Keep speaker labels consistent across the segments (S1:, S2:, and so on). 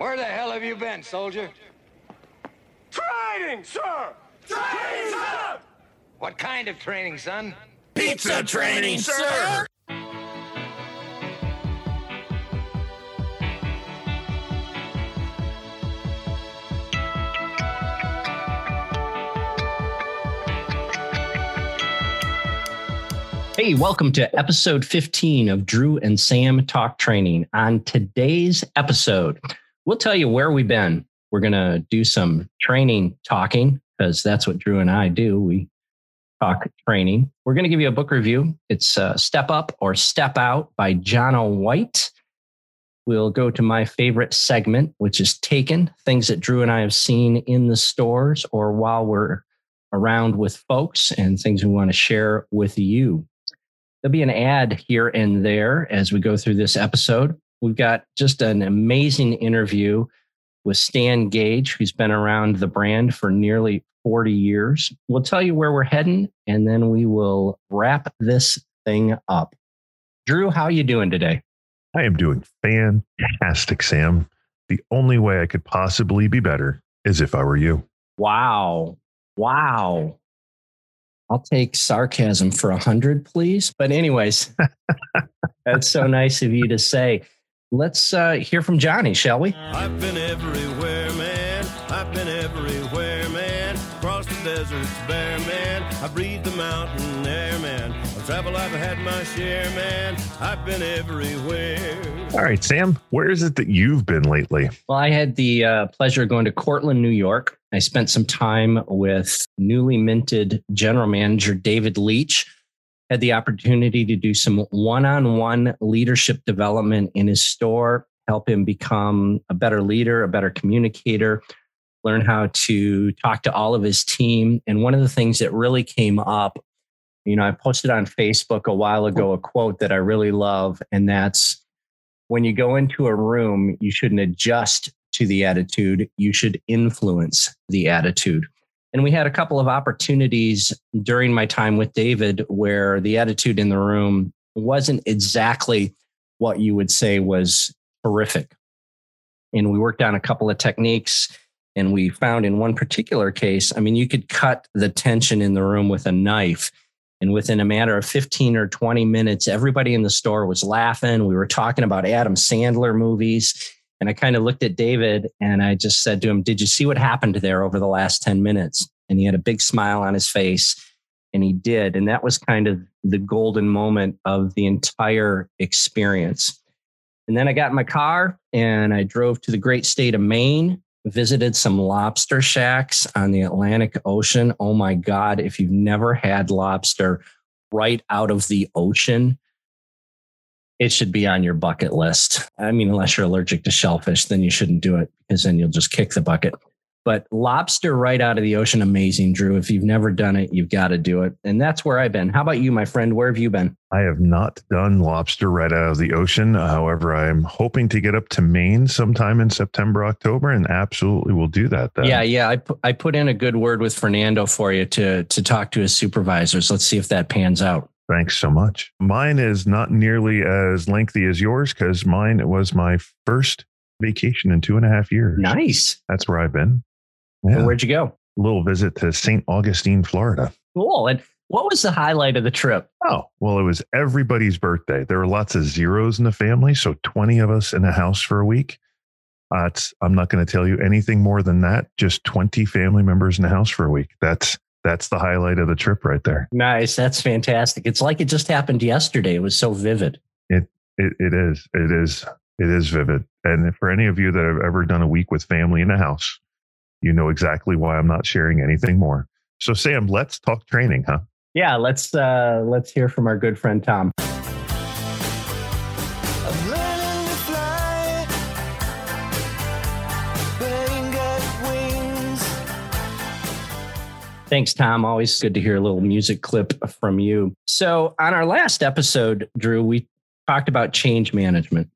S1: Where the hell have you been, soldier?
S2: Training, sir! Training, sir!
S1: What kind of training, son?
S2: Pizza training, sir!
S3: Hey, welcome to episode 15 of Drew and Sam Talk Training. On today's episode, we'll tell you where we've been. We're going to do some training talking because that's what Drew and I do. We talk training. We're going to give you a book review. It's uh, Step Up or Step Out by Jonno White. We'll go to my favorite segment, which is Taken, things that Drew and I have seen in the stores or while we're around with folks and things we want to share with you. There'll be an ad here and there as we go through this episode. We've got just an amazing interview with Stan Gage, who's been around the brand for nearly 40 years. We'll tell you where we're heading, and then we will wrap this thing up. Drew, how are you doing today?
S4: I am doing fantastic, Sam. The only way I could possibly be better is if I were you.
S3: Wow. Wow. I'll take sarcasm for a hundred, please. But anyways, that's so nice of you to say. Let's uh, hear from Johnny, shall we?
S5: I've been everywhere, man. I've been everywhere, man. Across the deserts bare, man. I breathe the mountain air, man. Of travel I've had my share, man. I've been everywhere.
S4: All right, Sam, where is it that you've been lately?
S3: Well, I had the uh, pleasure of going to Cortland, New York. I spent some time with newly minted general manager David Leach. Had the opportunity to do some one on one leadership development in his store, help him become a better leader, a better communicator, learn how to talk to all of his team. And one of the things that really came up, you know, I posted on Facebook a while ago a quote that I really love, and that's when you go into a room, you shouldn't adjust to the attitude, you should influence the attitude. And we had a couple of opportunities during my time with David where the attitude in the room wasn't exactly what you would say was horrific. And we worked on a couple of techniques and we found in one particular case, I mean, you could cut the tension in the room with a knife. And within a matter of 15 or 20 minutes, everybody in the store was laughing. We were talking about Adam Sandler movies and I kind of looked at David and I just said to him, Did you see what happened there over the last 10 minutes? And he had a big smile on his face. And he did. And that was kind of the golden moment of the entire experience. And then I got in my car and I drove to the great state of Maine, visited some lobster shacks on the Atlantic Ocean. Oh my God, if you've never had lobster right out of the ocean, it should be on your bucket list. I mean, unless you're allergic to shellfish, then you shouldn't do it because then you'll just kick the bucket. But lobster right out of the ocean, amazing, Drew. If you've never done it, you've got to do it. And that's where I've been. How about you, my friend? Where have you been?
S4: I have not done lobster right out of the ocean. However, I'm hoping to get up to Maine sometime in September, October, and absolutely will do that. Then.
S3: Yeah, yeah. I, pu- I put in a good word with Fernando for you to to talk to his supervisors. Let's see if that pans out.
S4: Thanks so much. Mine is not nearly as lengthy as yours because mine was my first vacation in two and a half years.
S3: Nice.
S4: That's where I've been.
S3: Yeah. Where'd you go?
S4: A little visit to St. Augustine, Florida.
S3: Cool. And what was the highlight of the trip?
S4: Oh, well, it was everybody's birthday. There were lots of zeros in the family. So 20 of us in a house for a week. Uh, I'm not going to tell you anything more than that. Just 20 family members in the house for a week. That's that's the highlight of the trip right there.
S3: Nice. That's fantastic. It's like it just happened yesterday. It was so vivid.
S4: It it, it is. It is. It is vivid. And for any of you that have ever done a week with family in a house, you know exactly why I'm not sharing anything more. So Sam, let's talk training, huh?
S3: Yeah, let's uh let's hear from our good friend Tom. Thanks, Tom. Always good to hear a little music clip from you. So, on our last episode, Drew, we talked about change management.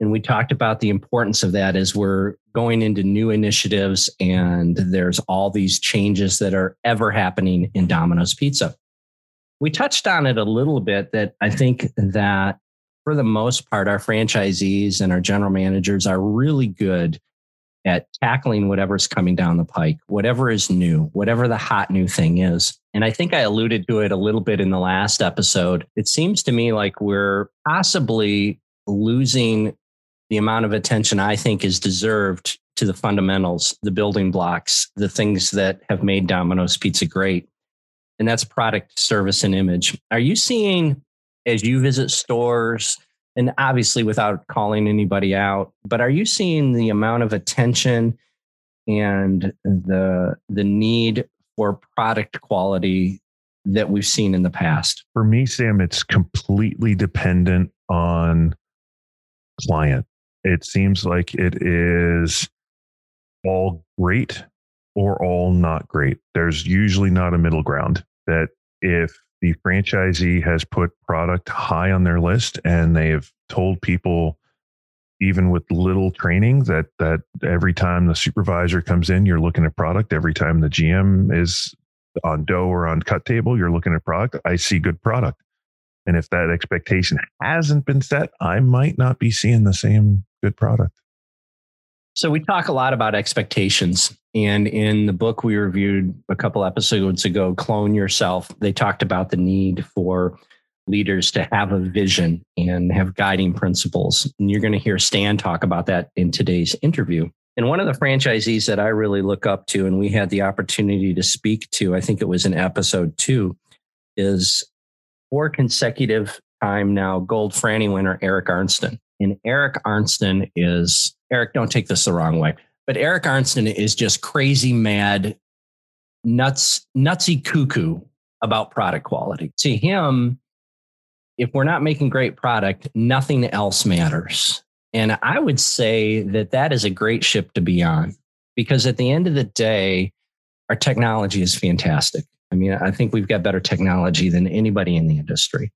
S3: And we talked about the importance of that as we're going into new initiatives and there's all these changes that are ever happening in Domino's Pizza. We touched on it a little bit that I think that for the most part, our franchisees and our general managers are really good at tackling whatever's coming down the pike, whatever is new, whatever the hot new thing is. And I think I alluded to it a little bit in the last episode. It seems to me like we're possibly losing the amount of attention I think is deserved to the fundamentals, the building blocks, the things that have made Domino's Pizza great. And that's product, service, and image. Are you seeing as you visit stores, and obviously without calling anybody out, but are you seeing the amount of attention and the the need for product quality that we've seen in the past?
S4: For me, Sam, it's completely dependent on client. It seems like it is all great or all not great. There's usually not a middle ground that if the franchisee has put product high on their list and they have told people even with little training that that every time the supervisor comes in you're looking at product. Every time the gm is on dough or on cut table you're looking at product. I see good product. And if that expectation hasn't been set i might not be seeing the same good product
S3: so we talk a lot about expectations. And in the book we reviewed a couple episodes ago, Clone Yourself, they talked about the need for leaders to have a vision and have guiding principles. And you're going to hear Stan talk about that in today's interview. And one of the franchisees that I really look up to, and we had the opportunity to speak to, I think it was in episode two, is four consecutive time now gold Franny winner Eric Arntzen. And Eric Arntzen is Eric, don't take this the wrong way, but Eric Arntzen is just crazy mad, nuts, nutsy cuckoo about product quality. To him, if we're not making great product, nothing else matters. And I would say that that is a great ship to be on because at the end of the day, our technology is fantastic. I mean, I think we've got better technology than anybody in the industry.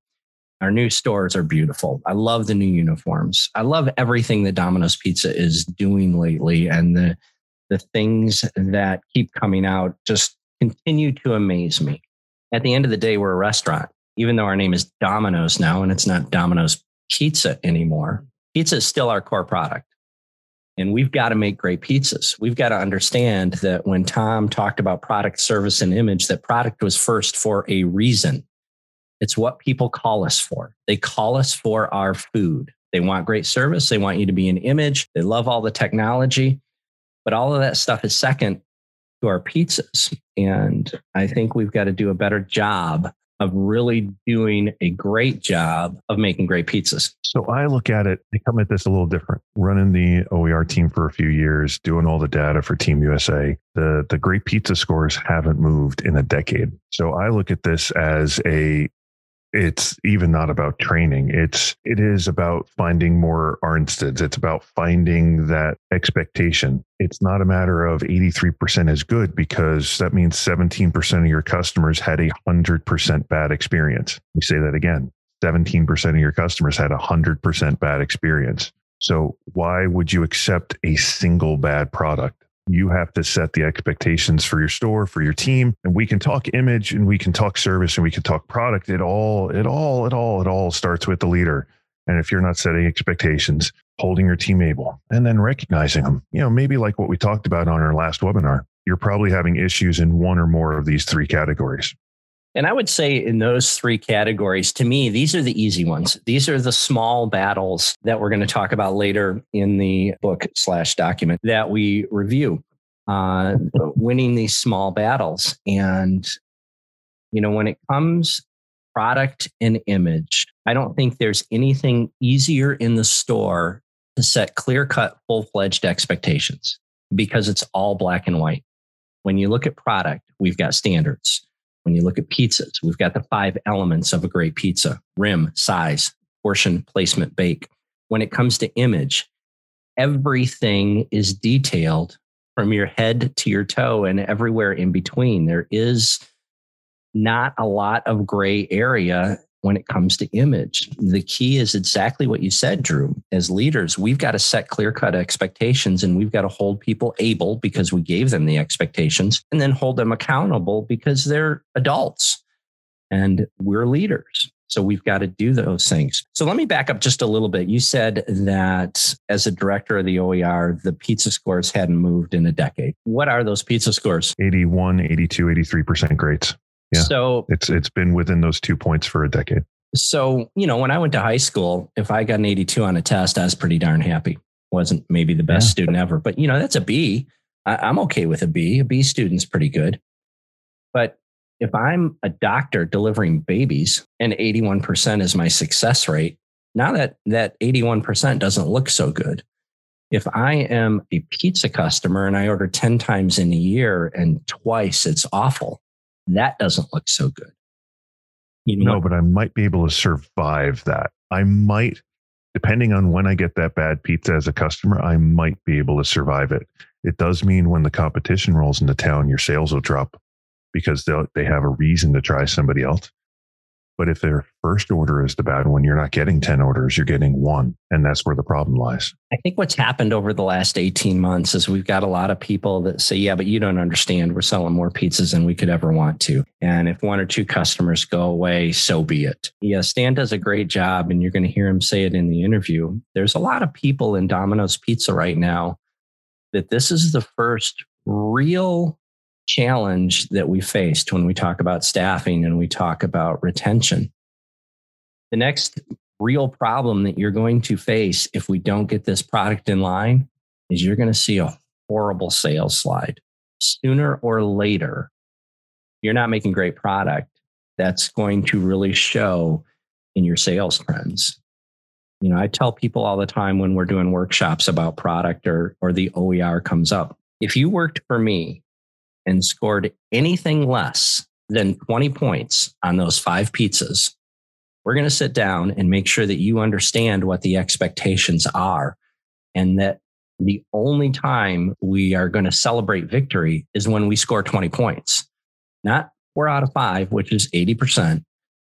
S3: Our new stores are beautiful. I love the new uniforms. I love everything that Domino's Pizza is doing lately and the the things that keep coming out just continue to amaze me. At the end of the day, we're a restaurant, even though our name is Domino's now and it's not Domino's Pizza anymore. Pizza is still our core product. And we've got to make great pizzas. We've got to understand that when Tom talked about product, service, and image, that product was first for a reason. It's what people call us for. They call us for our food. They want great service. They want you to be an image. They love all the technology, but all of that stuff is second to our pizzas. And I think we've got to do a better job of really doing a great job of making great pizzas.
S4: So I look at it, I come at this a little different. Running the OER team for a few years, doing all the data for Team USA, the the great pizza scores haven't moved in a decade. So I look at this as a it's even not about training. It's it is about finding more Arntzens. It's about finding that expectation. It's not a matter of 83% is good because that means 17% of your customers had a 100% bad experience. We say that again. 17% of your customers had a 100% bad experience. So why would you accept a single bad product? You have to set the expectations for your store for your team and we can talk image and we can talk service and we can talk product. It all it all it all it all starts with the leader. And if you're not setting expectations holding your team able and then recognizing them. You know maybe like what we talked about on our last webinar you're probably having issues in one or more of these three categories
S3: and I would say in those three categories, to me, these are the easy ones. These are the small battles that we're going to talk about later in the book slash document that we review. Uh, winning these small battles. And, you know, when it comes product and image, I don't think there's anything easier in the store to set clear cut, full fledged expectations because it's all black and white. When you look at product, we've got standards. When you look at pizzas, we've got the five elements of a great pizza rim, size, portion, placement, bake. When it comes to image, everything is detailed from your head to your toe and everywhere in between. There is not a lot of gray area when it comes to image. The key is exactly what you said, Drew. As leaders, we've got to set clear cut expectations and we've got to hold people able because we gave them the expectations and then hold them accountable because they're adults and we're leaders. So we've got to do those things. So let me back up just a little bit. You said that as a director of the OER, the pizza scores hadn't moved in a decade. What are those pizza scores?
S4: 81, 82, 83% grades. Yeah.
S3: So
S4: It's it's been within those two points for a decade.
S3: so, you know, when I went to high school, if I got an 82 on a test, I was pretty darn happy. Wasn't maybe the best
S4: Yeah.
S3: student ever, but you know, that's a B. I, I'm okay with a B. A B student's pretty good. But if I'm a doctor delivering babies and 81% is my success rate, now that that 81% doesn't look so good. If I am a pizza customer and I order 10 times in a year and twice it's awful, that doesn't look so good. You know,
S4: No, but I might be able to survive that. I might, depending on when I get that bad pizza as a customer, I might be able to survive it. It does mean when the competition rolls into town, your sales will drop because they'll they have a reason to try somebody else. But if their first order is the bad one, you're not getting 10 orders, you're getting one. And that's where the problem lies.
S3: I think what's happened over the last 18 months is we've got a lot of people that say, yeah, but you don't understand. We're selling more pizzas than we could ever want to. And if one or two customers go away, so be it. Yeah, Stan does a great job, and you're going to hear him say it in the interview. There's a lot of people in Domino's Pizza right now that this is the first real challenge that we faced when we talk about staffing and we talk about retention. The next real problem that you're going to face if we don't get this product in line is you're going to see a horrible sales slide. Sooner or later, you're not making great product. That's going to really show in your sales trends. You know, I tell people all the time when we're doing workshops about product or or the OER comes up. If you worked for me and scored anything less than 20 points on those five pizzas, we're going to sit down and make sure that you understand what the expectations are and that the only time we are going to celebrate victory is when we score 20 points, not four out of five, which is 80%,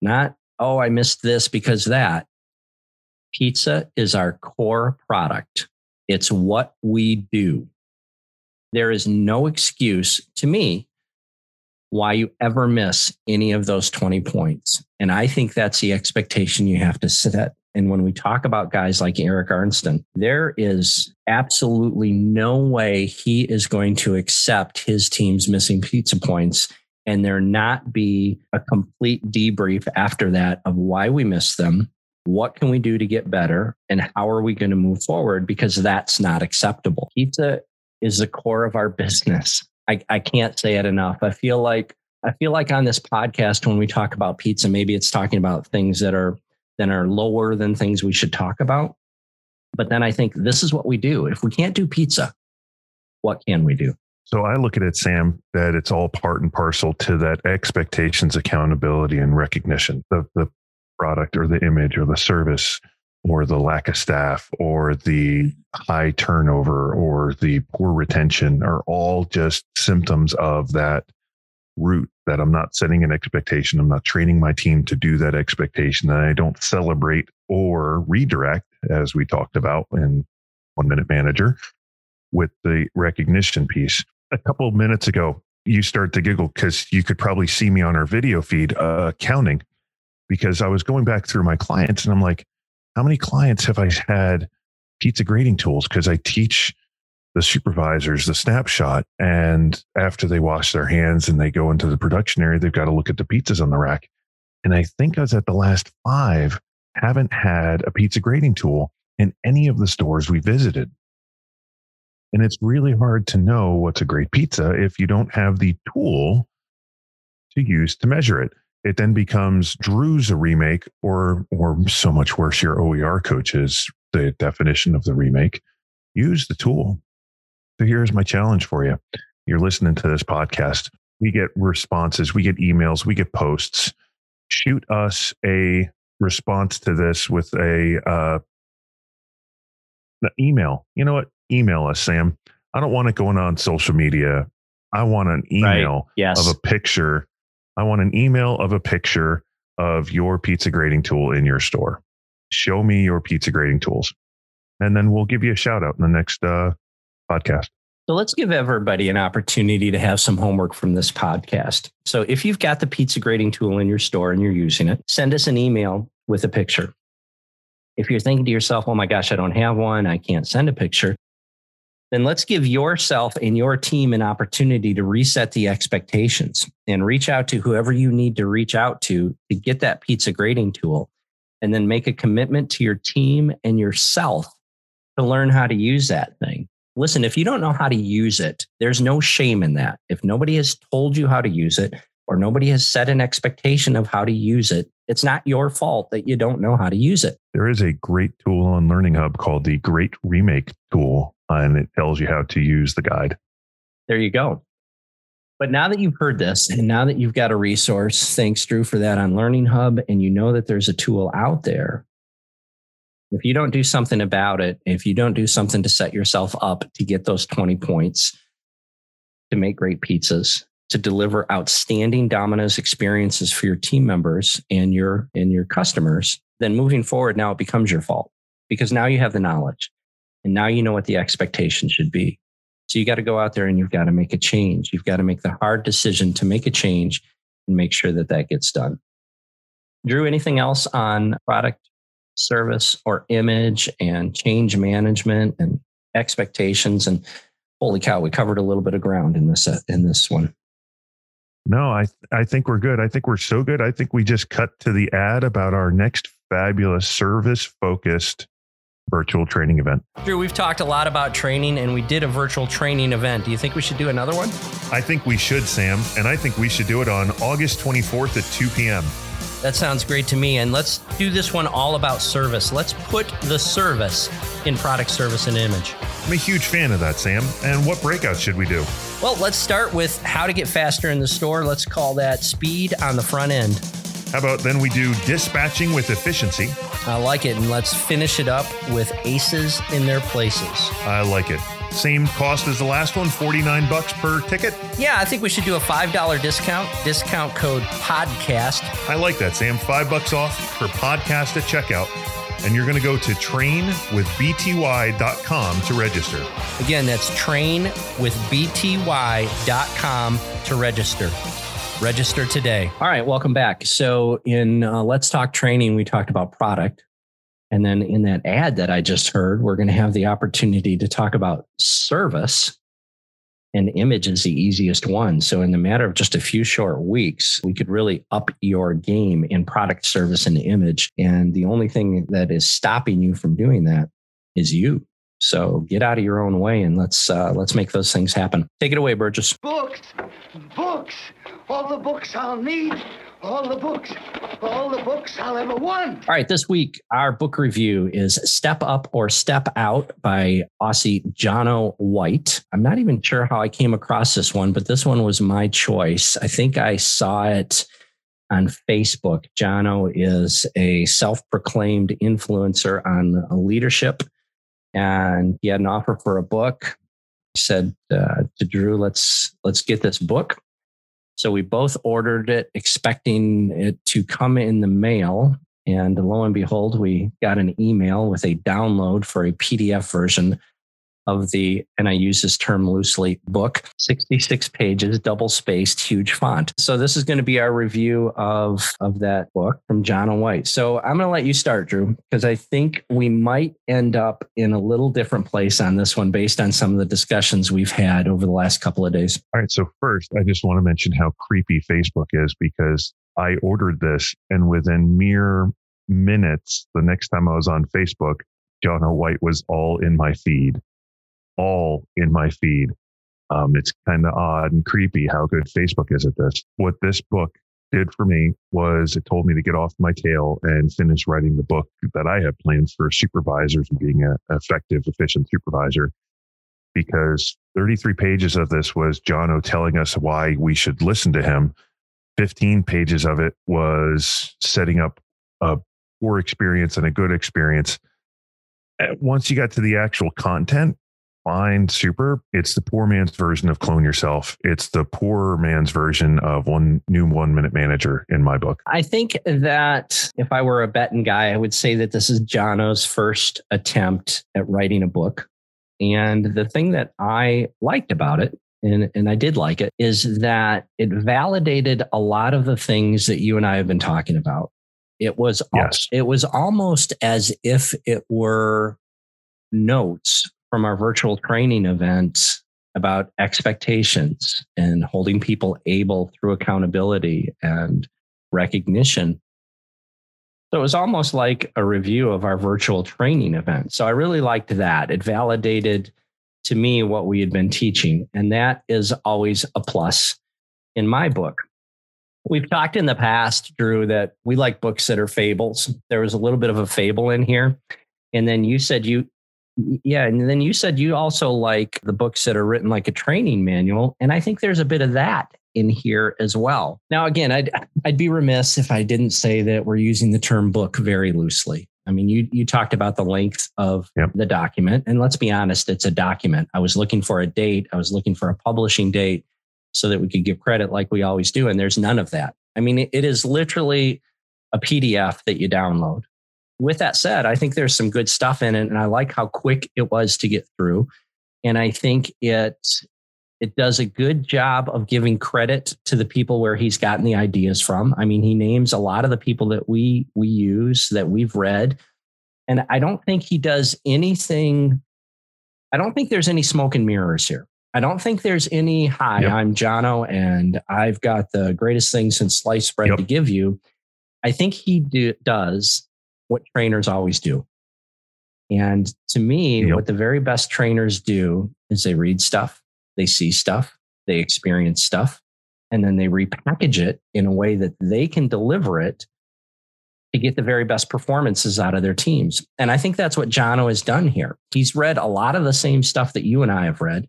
S3: not, oh, I missed this because that. Pizza is our core product. It's what we do. There is no excuse to me why you ever miss any of those 20 points. And I think that's the expectation you have to set. And when we talk about guys like Eric Arntzen, there is absolutely no way he is going to accept his team's missing pizza points and there not be a complete debrief after that of why we missed them, what can we do to get better, and how are we going to move forward because that's not acceptable. Pizza is the core of our business. I, I can't say it enough. I feel like I feel like on this podcast when we talk about pizza, maybe it's talking about things that are that are lower than things we should talk about. But then I think this is what we do. If we can't do pizza, what can we do?
S4: So I look at it, Sam, that it's all part and parcel to that expectations, accountability, and recognition. The the product or the image or the service or the lack of staff or the high turnover or the poor retention are all just symptoms of that root that I'm not setting an expectation. I'm not training my team to do that expectation. And I don't celebrate or redirect, as we talked about in One Minute Manager, with the recognition piece. A couple of minutes ago, you started to giggle because you could probably see me on our video feed uh, counting because I was going back through my clients and I'm like, how many clients have I had pizza grading tools? Because I teach the supervisors the snapshot. And after they wash their hands and they go into the production area, they've got to look at the pizzas on the rack. And I think I was at the last five, haven't had a pizza grading tool in any of the stores we visited. And it's really hard to know what's a great pizza if you don't have the tool to use to measure it. It then becomes Drew's a remake, or or so much worse, your OER coaches, the definition of the remake. Use the tool. So here's my challenge for you. You're listening to this podcast. We get responses, we get emails, we get posts. Shoot us a response to this with a uh, an email. You know what? Email us, Sam. I don't want it going on social media. I want an email
S3: Yes.
S4: of a picture. I want an email of a picture of your pizza grading tool in your store. Show me your pizza grading tools. And then we'll give you a shout out in the next uh, podcast.
S3: So let's give everybody an opportunity to have some homework from this podcast. So if you've got the pizza grading tool in your store and you're using it, send us an email with a picture. If you're thinking to yourself, oh my gosh, I don't have one, I can't send a picture, then let's give yourself and your team an opportunity to reset the expectations and reach out to whoever you need to reach out to to get that pizza grading tool and then make a commitment to your team and yourself to learn how to use that thing listen, if you don't know how to use it, there's no shame in that. If nobody has told you how to use it or nobody has set an expectation of how to use it, it's not your fault that you don't know how to use it.
S4: There is a great tool on Learning Hub called the Great Remake Tool, and it tells you how to use the guide.
S3: There you go. But now that you've heard this, and now that you've got a resource, thanks, Drew, for that on Learning Hub, and you know that there's a tool out there, if you don't do something about it, if you don't do something to set yourself up to get those 20 points, to make great pizzas, to deliver outstanding Domino's experiences for your team members and your and your customers, then moving forward now it becomes your fault because now you have the knowledge and now you know what the expectation should be. So you got to go out there and you've got to make a change. You've got to make the hard decision to make a change and make sure that that gets done. Drew, anything else on product service or image and change management and expectations and holy cow we covered a little bit of ground in this uh, in this one
S4: no i i think we're good i think we're so good i think we just cut to the ad about our next fabulous service focused virtual training event
S3: drew we've talked a lot about training and we did a virtual training event do you think we should do another one
S4: i think we should sam and i think we should do it on august 24th at 2 p.m
S3: that sounds great to me. And let's do this one all about service. Let's put the service in product, service, and image.
S4: I'm a huge fan of that, Sam. And what breakouts should we do?
S3: Well, let's start with how to get faster in the store. Let's call that speed on the front end.
S4: How about then we do dispatching with efficiency?
S3: I like it. And let's finish it up with aces in their places.
S4: I like it. Same cost as the last one, 49 bucks per ticket.
S3: Yeah, I think we should do a $5 discount. Discount code podcast.
S4: I like that, Sam. 5 bucks off for podcast at checkout. And you're going to go to trainwithbty.com to register.
S3: Again, that's trainwithbty.com to register. Register today. All right, welcome back. So, in uh, Let's Talk Training, we talked about product. And then in that ad that I just heard, we're going to have the opportunity to talk about service. And image is the easiest one. So, in the matter of just a few short weeks, we could really up your game in product, service, and image. And the only thing that is stopping you from doing that is you. So get out of your own way and let's uh, let's make those things happen. Take it away, Burgess.
S6: Books, books, all the books I'll need, all the books, all the books I'll ever want.
S3: All right, this week our book review is "Step Up or Step Out" by Aussie Jonno White. I'm not even sure how I came across this one, but this one was my choice. I think I saw it on Facebook. Jonno is a self-proclaimed influencer on leadership and he had an offer for a book. He said uh, to Drew, "Let's let's get this book." So we both ordered it, expecting it to come in the mail. And lo and behold, we got an email with a download for a PDF version of the, and I use this term loosely, book, 66 pages, double spaced, huge font. So this is going to be our review of, of that book from Jonno White. So I'm going to let you start, Drew, because I think we might end up in a little different place on this one based on some of the discussions we've had over the last couple of days.
S4: All right. So first, I just want to mention how creepy Facebook is because I ordered this and within mere minutes, the next time I was on Facebook, Jonno White was all in my feed all in my feed. Um, it's kind of odd and creepy how good Facebook is at this. What this book did for me was it told me to get off my tail and finish writing the book that I have planned for supervisors and being an effective, efficient supervisor. Because 33 pages of this was Jonno telling us why we should listen to him. 15 pages of it was setting up a poor experience and a good experience. Once you got to the actual content, fine, super. It's the poor man's version of clone yourself. It's the poor man's version of one new one minute manager in my book.
S3: I think that if I were a betting guy, I would say that this is Jonno's first attempt at writing a book. And the thing that I liked about it, and, and I did like it, is that it validated a lot of the things that you and I have been talking about. It was
S4: Yes.
S3: it was almost as if it were notes from our virtual training event about expectations and holding people able through accountability and recognition. So it was almost like a review of our virtual training event. So I really liked that. It validated to me what we had been teaching. And that is always a plus in my book. We've talked in the past, Drew, that we like books that are fables. There was a little bit of a fable in here. And then you said you, yeah, and then you said you also like the books that are written like a training manual. And I think there's a bit of that in here as well. Now, again, I'd, I'd be remiss if I didn't say that we're using the term book very loosely. I mean, you, you talked about the length of
S4: Yep.
S3: the document. And let's be honest, it's a document. I was looking for a date, I was looking for a publishing date so that we could give credit like we always do. And there's none of that. I mean, it, it is literally a PDF that you download. With that said, I think there's some good stuff in it, and I like how quick it was to get through. And I think it it does a good job of giving credit to the people where he's gotten the ideas from. I mean, he names a lot of the people that we we use that we've read, and I don't think he does anything. I don't think there's any smoke and mirrors here. I don't think there's any hi,
S4: Yep.
S3: I'm Jonno, and I've got the greatest thing since sliced bread
S4: Yep.
S3: to give you. I think he do, does what trainers always do. And to me,
S4: Yep.
S3: what the very best trainers do is they read stuff, they see stuff, they experience stuff, and then they repackage it in a way that they can deliver it to get the very best performances out of their teams. And I think that's what Jonno has done here. He's read a lot of the same stuff that you and I have read.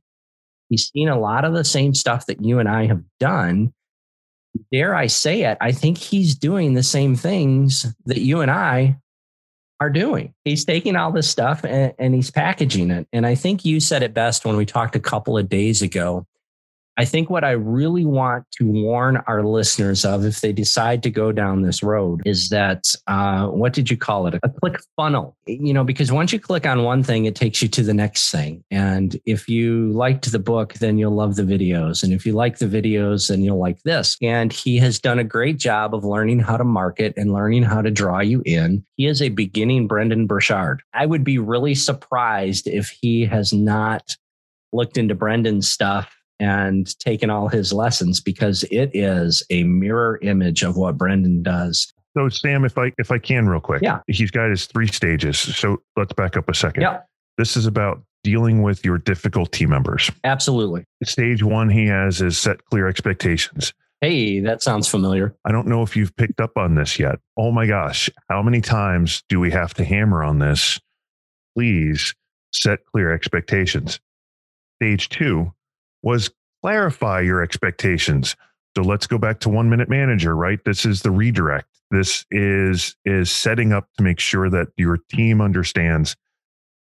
S3: He's seen a lot of the same stuff that you and I have done. Dare I say it, I think he's doing the same things that you and I are doing. He's taking all this stuff and, and he's packaging it. And I think you said it best when we talked a couple of days ago. I think what I really want to warn our listeners of if they decide to go down this road is that uh, what did you call it? A click funnel. You know, because once you click on one thing, it takes you to the next thing. And if you liked the book, then you'll love the videos. And if you like the videos, then you'll like this. And he has done a great job of learning how to market and learning how to draw you in. He is a beginning Brendon Burchard. I would be really surprised if he has not looked into Brendon's stuff and taken all his lessons because it is a mirror image of what Brendon does.
S4: So Sam, if I if I can real quick.
S3: Yeah.
S4: He's got his three stages. So let's back up a second.
S3: Yeah,
S4: This is about dealing with your difficult team members.
S3: absolutely.
S4: Stage one he has is set clear expectations.
S3: Hey, that sounds familiar.
S4: I don't know if you've picked up on this yet. Oh my gosh, how many times do we have to hammer on this? Please set clear expectations. Stage two was clarify your expectations. So let's go back to one minute manager, right? This is the redirect. This is is setting up to make sure that your team understands.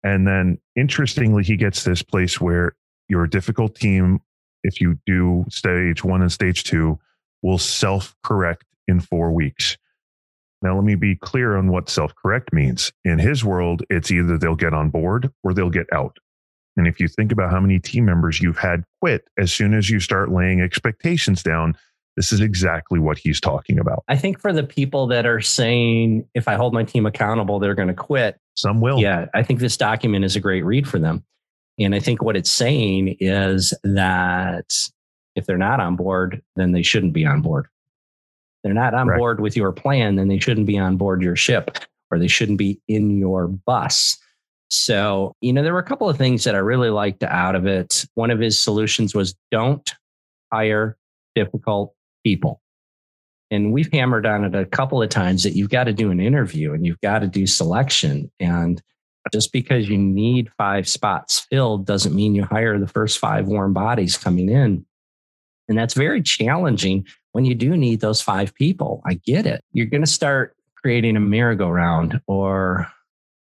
S4: And then interestingly, he gets this place where your difficult team, if you do stage one and stage two, will self correct in four weeks. Now, let me be clear on what self correct means. In his world, it's either they'll get on board or they'll get out. And if you think about how many team members you've had quit as soon as you start laying expectations down, this is exactly what he's talking about.
S3: I think for the people that are saying, if I hold my team accountable, they're going to quit.
S4: Some will.
S3: Yeah, I think this document is a great read for them. And I think what it's saying is that if they're not on board, then they shouldn't be on board. They're not on
S4: Correct.
S3: board with your plan, then they shouldn't be on board your ship or they shouldn't be in your bus. So, you know, there were a couple of things that I really liked out of it. One of his solutions was don't hire difficult people. And we've hammered on it a couple of times that you've got to do an interview and you've got to do selection. And just because you need five spots filled doesn't mean you hire the first five warm bodies coming in. And that's very challenging when you do need those five people. I get it. You're going to start creating a merry-go-round or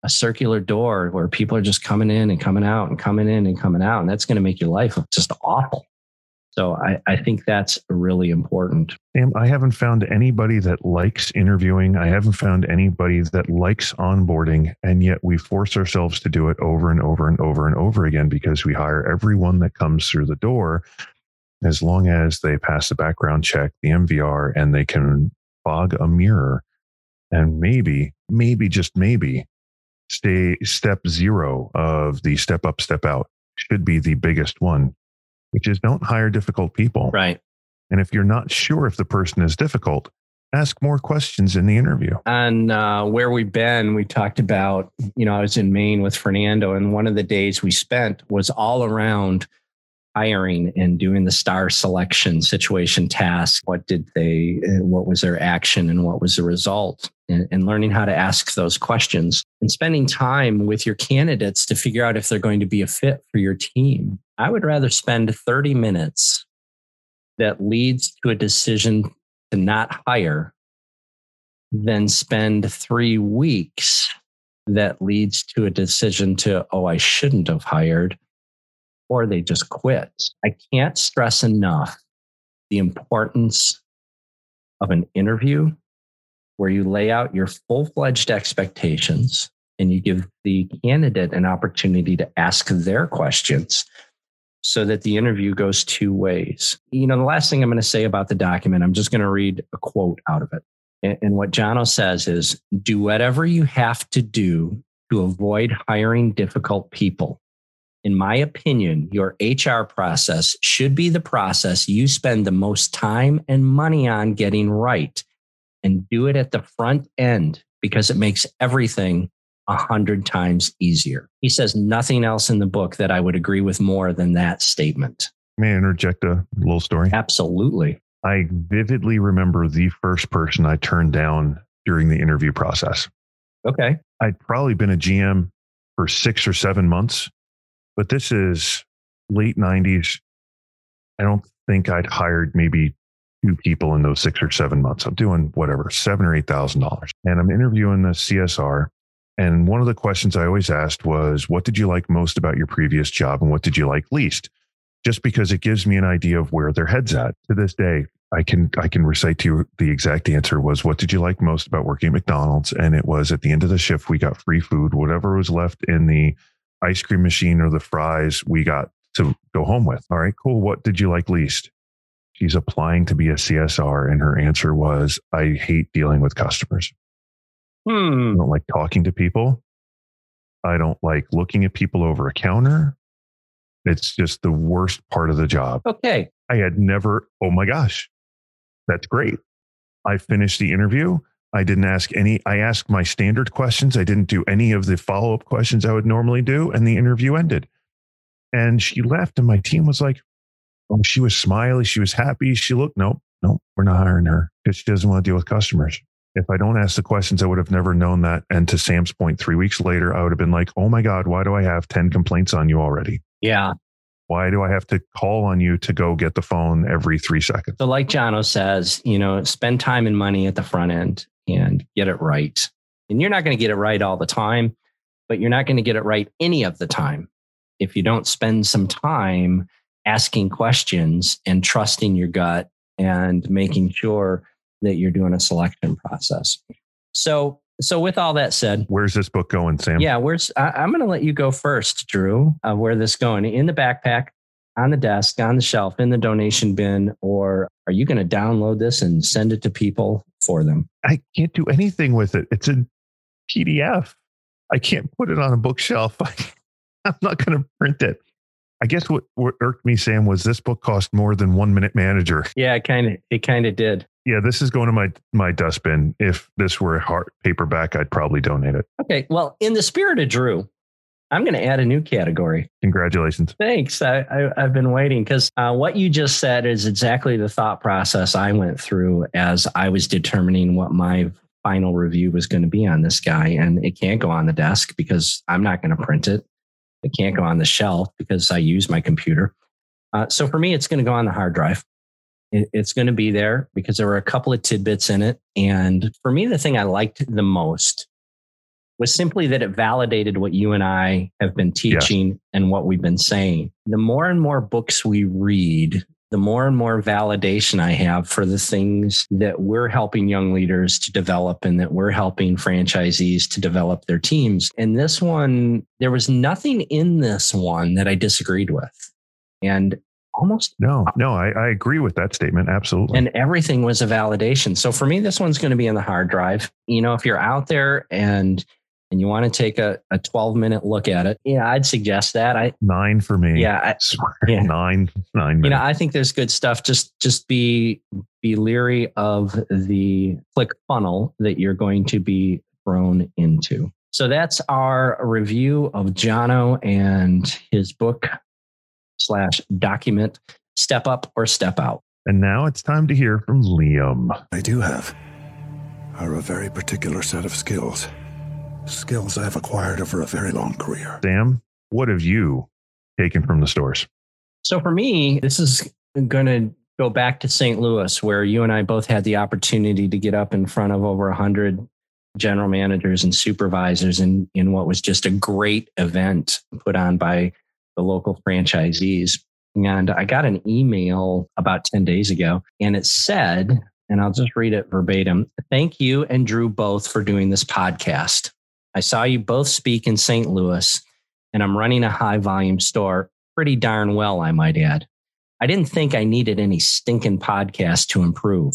S3: a circular door where people are just coming in and coming out and coming in and coming out. And that's going to make your life just awful. So I, I think that's really important.
S4: I haven't found anybody that likes interviewing. I haven't found anybody that likes onboarding. And yet we force ourselves to do it over and over and over and over again because we hire everyone that comes through the door as long as they pass the background check, the MVR, and they can fog a mirror and maybe, maybe just maybe stay step zero of the step up, step out should be the biggest one which is don't hire difficult people.
S3: Right.
S4: And if you're not sure if the person is difficult, ask more questions in the interview.
S3: And uh, where we've been, we talked about, you know, I was in Maine with Fernando, and one of the days we spent was all around hiring and doing the star selection situation task. What did they, uh, what was their action and what was the result? And, and, learning how to ask those questions and spending time with your candidates to figure out if they're going to be a fit for your team. I would rather spend 30 minutes that leads to a decision to not hire than spend three weeks that leads to a decision to, oh, I shouldn't have hired or they just quit. I can't stress enough the importance of an interview where you lay out your full fledged expectations and you give the candidate an opportunity to ask their questions so that the interview goes two ways. You know, the last thing I'm going to say about the document, I'm just going to read a quote out of it. And, what Jonno says is do whatever you have to do to avoid hiring difficult people in my opinion, your HR process should be the process you spend the most time and money on getting right and do it at the front end because it makes everything a hundred times easier. He says nothing else in the book that I would agree with more than that statement.
S4: May I interject a little story?
S3: Absolutely.
S4: I vividly remember the first person I turned down during the interview process.
S3: Okay.
S4: I'd probably been a GM for six or seven months but this is late 90s. I don't think I'd hired maybe two people in those six or seven months. I'm doing whatever, seven or eight thousand dollars. And I'm interviewing the CSR. And one of the questions I always asked was, what did you like most about your previous job and what did you like least? Just because it gives me an idea of where their head's at. To this day, I can I can recite to you the exact answer was what did you like most about working at McDonald's? And it was at the end of the shift we got free food, whatever was left in the ice cream machine or the fries we got to go home with. All right, cool. What did you like least? She's applying to be a CSR, and her answer was, I hate dealing with customers.
S3: Hmm.
S4: I don't like talking to people. I don't like looking at people over a counter. It's just the worst part of the job.
S3: Okay.
S4: I had never, oh my gosh, that's great. I finished the interview. I didn't ask any, I asked my standard questions. I didn't do any of the follow up questions I would normally do. And the interview ended. And she left, and my team was like, oh, she was smiley. She was happy. She looked, nope, nope, we're not hiring her because she doesn't want to deal with customers. If I don't ask the questions, I would have never known that. And to Sam's point, three weeks later, I would have been like, oh my God, why do I have 10 complaints on you already?
S3: Yeah.
S4: Why do I have to call on you to go get the phone every three seconds?
S3: So, like Jonno says, you know, spend time and money at the front end and get it right. And you're not going to get it right all the time, but you're not going to get it right any of the time if you don't spend some time asking questions and trusting your gut and making sure that you're doing a selection process. So, so with all that said,
S4: where's this book going, Sam?
S3: Yeah, where's I, am going to let you go first, Drew. Uh, where this going in the backpack, on the desk, on the shelf, in the donation bin, or are you going to download this and send it to people for them?
S4: I can't do anything with it. It's a PDF. I can't put it on a bookshelf. I'm not going to print it. I guess what, what irked me, Sam, was this book cost more than One Minute Manager.
S3: Yeah, it kind of it kind of did.
S4: Yeah, this is going to my my dustbin. If this were a hard paperback, I'd probably donate it.
S3: Okay. Well, in the spirit of Drew, I'm going to add a new category.
S4: Congratulations.
S3: Thanks. I, I, have been waiting because uh, what you just said is exactly the thought process I went through as I was determining what my final review was going to be on this guy. And it can't go on the desk because I'm not going to print it. It can't go on the shelf because I use my computer. Uh, so for me, it's going to go on the hard drive. It, it's going to be there because there were a couple of tidbits in it. And for me, the thing I liked the most was simply that it validated what you and I have been teaching and what we've been saying. The more and more books we read, the more and more validation I have for the things that we're helping young leaders to develop and that we're helping franchisees to develop their teams. And this one, there was nothing in this one that I disagreed with. And almost
S4: no, no, I, I agree with that statement. Absolutely.
S3: And everything was a validation. So for me, this one's going to be in the hard drive. You know, if you're out there and and you want to take a, a 12 minute look at it, yeah, I'd suggest that. I
S4: nine for me.
S3: Yeah, I,
S4: swear,
S3: yeah.
S4: nine, nine. Minutes.
S3: You know, I think there's good stuff. Just just be be leery of the click funnel that you're going to be thrown into. So that's our review of Jonno and his book slash document, Step Up or Step Out.
S4: And now it's time to hear from Liam.
S7: I do have are a very particular set of skills skills I've acquired over a very long career.
S4: Sam, what have you taken from the stores?
S3: So for me, this is going to go back to St. Louis, where you and I both had the opportunity to get up in front of over 100 general managers and supervisors in, in what was just a great event put on by the local franchisees. And I got an email about 10 days ago, and it said, and I'll just read it verbatim Thank you and Drew both for doing this podcast. I saw you both speak in St. Louis, and I'm running a high volume store pretty darn well, I might add. I didn't think I needed any stinking podcast to improve.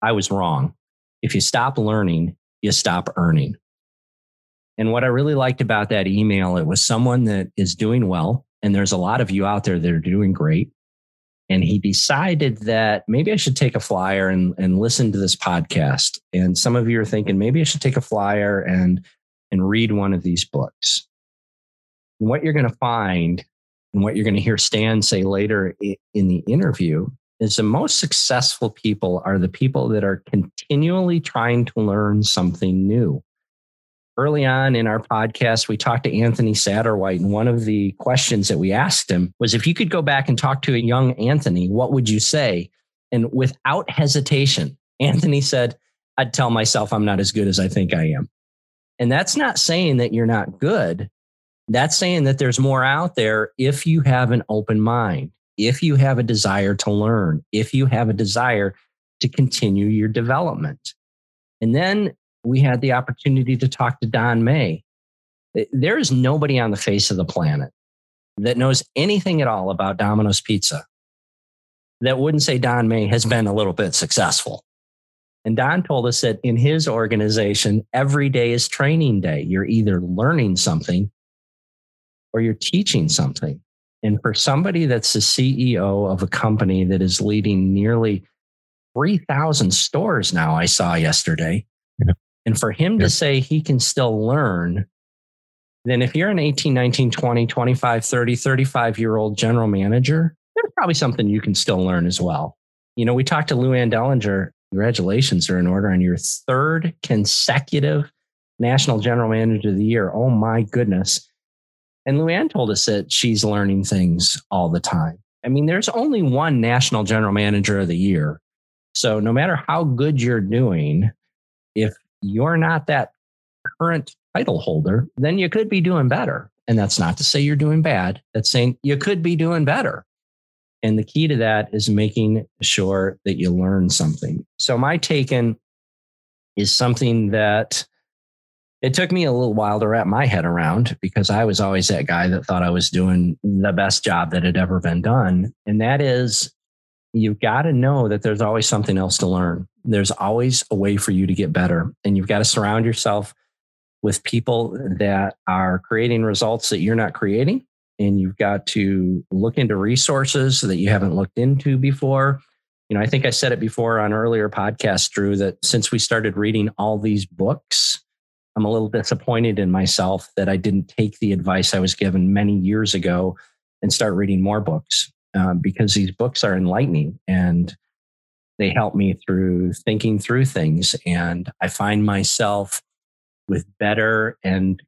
S3: I was wrong. If you stop learning, you stop earning. And what I really liked about that email, it was someone that is doing well. And there's a lot of you out there that are doing great. And he decided that maybe I should take a flyer and, and listen to this podcast. And some of you are thinking maybe I should take a flyer and, and read one of these books. And what you're going to find and what you're going to hear Stan say later in the interview is the most successful people are the people that are continually trying to learn something new early on in our podcast, we talked to Anthony Satterwhite, and one of the questions that we asked him was if you could go back and talk to a young Anthony, what would you say? And without hesitation, Anthony said, I'd tell myself I'm not as good as I think I am. And that's not saying that you're not good. That's saying that there's more out there if you have an open mind, if you have a desire to learn, if you have a desire to continue your development. And then we had the opportunity to talk to Don Meij. There is nobody on the face of the planet that knows anything at all about Domino's Pizza that wouldn't say Don Meij has been a little bit successful. And Don told us that in his organization, every day is training day. You're either learning something or you're teaching something. And for somebody that's the CEO of a company that is leading nearly 3,000 stores now, I saw yesterday, yeah. And for him to say he can still learn, then if you're an 18, 19, 20, 25, 30, 35 year old general manager, there's probably something you can still learn as well. You know, we talked to Lou Ann Dellinger. Congratulations are in order on your third consecutive National General Manager of the Year. Oh my goodness. And Lou Ann told us that she's learning things all the time. I mean, there's only one National General Manager of the Year. So no matter how good you're doing, if you're not that current title holder, then you could be doing better. And that's not to say you're doing bad. That's saying you could be doing better. And the key to that is making sure that you learn something. So my taken is something that it took me a little while to wrap my head around because I was always that guy that thought I was doing the best job that had ever been done. And that is you've got to know that there's always something else to learn. There's always a way for you to get better. And you've got to surround yourself with people that are creating results that you're not creating. And you've got to look into resources that you haven't looked into before. You know, I think I said it before on earlier podcasts, Drew, that since we started reading all these books, I'm a little disappointed in myself that I didn't take the advice I was given many years ago and start reading more books um, because these books are enlightening and they help me through thinking through things. And I find myself with better and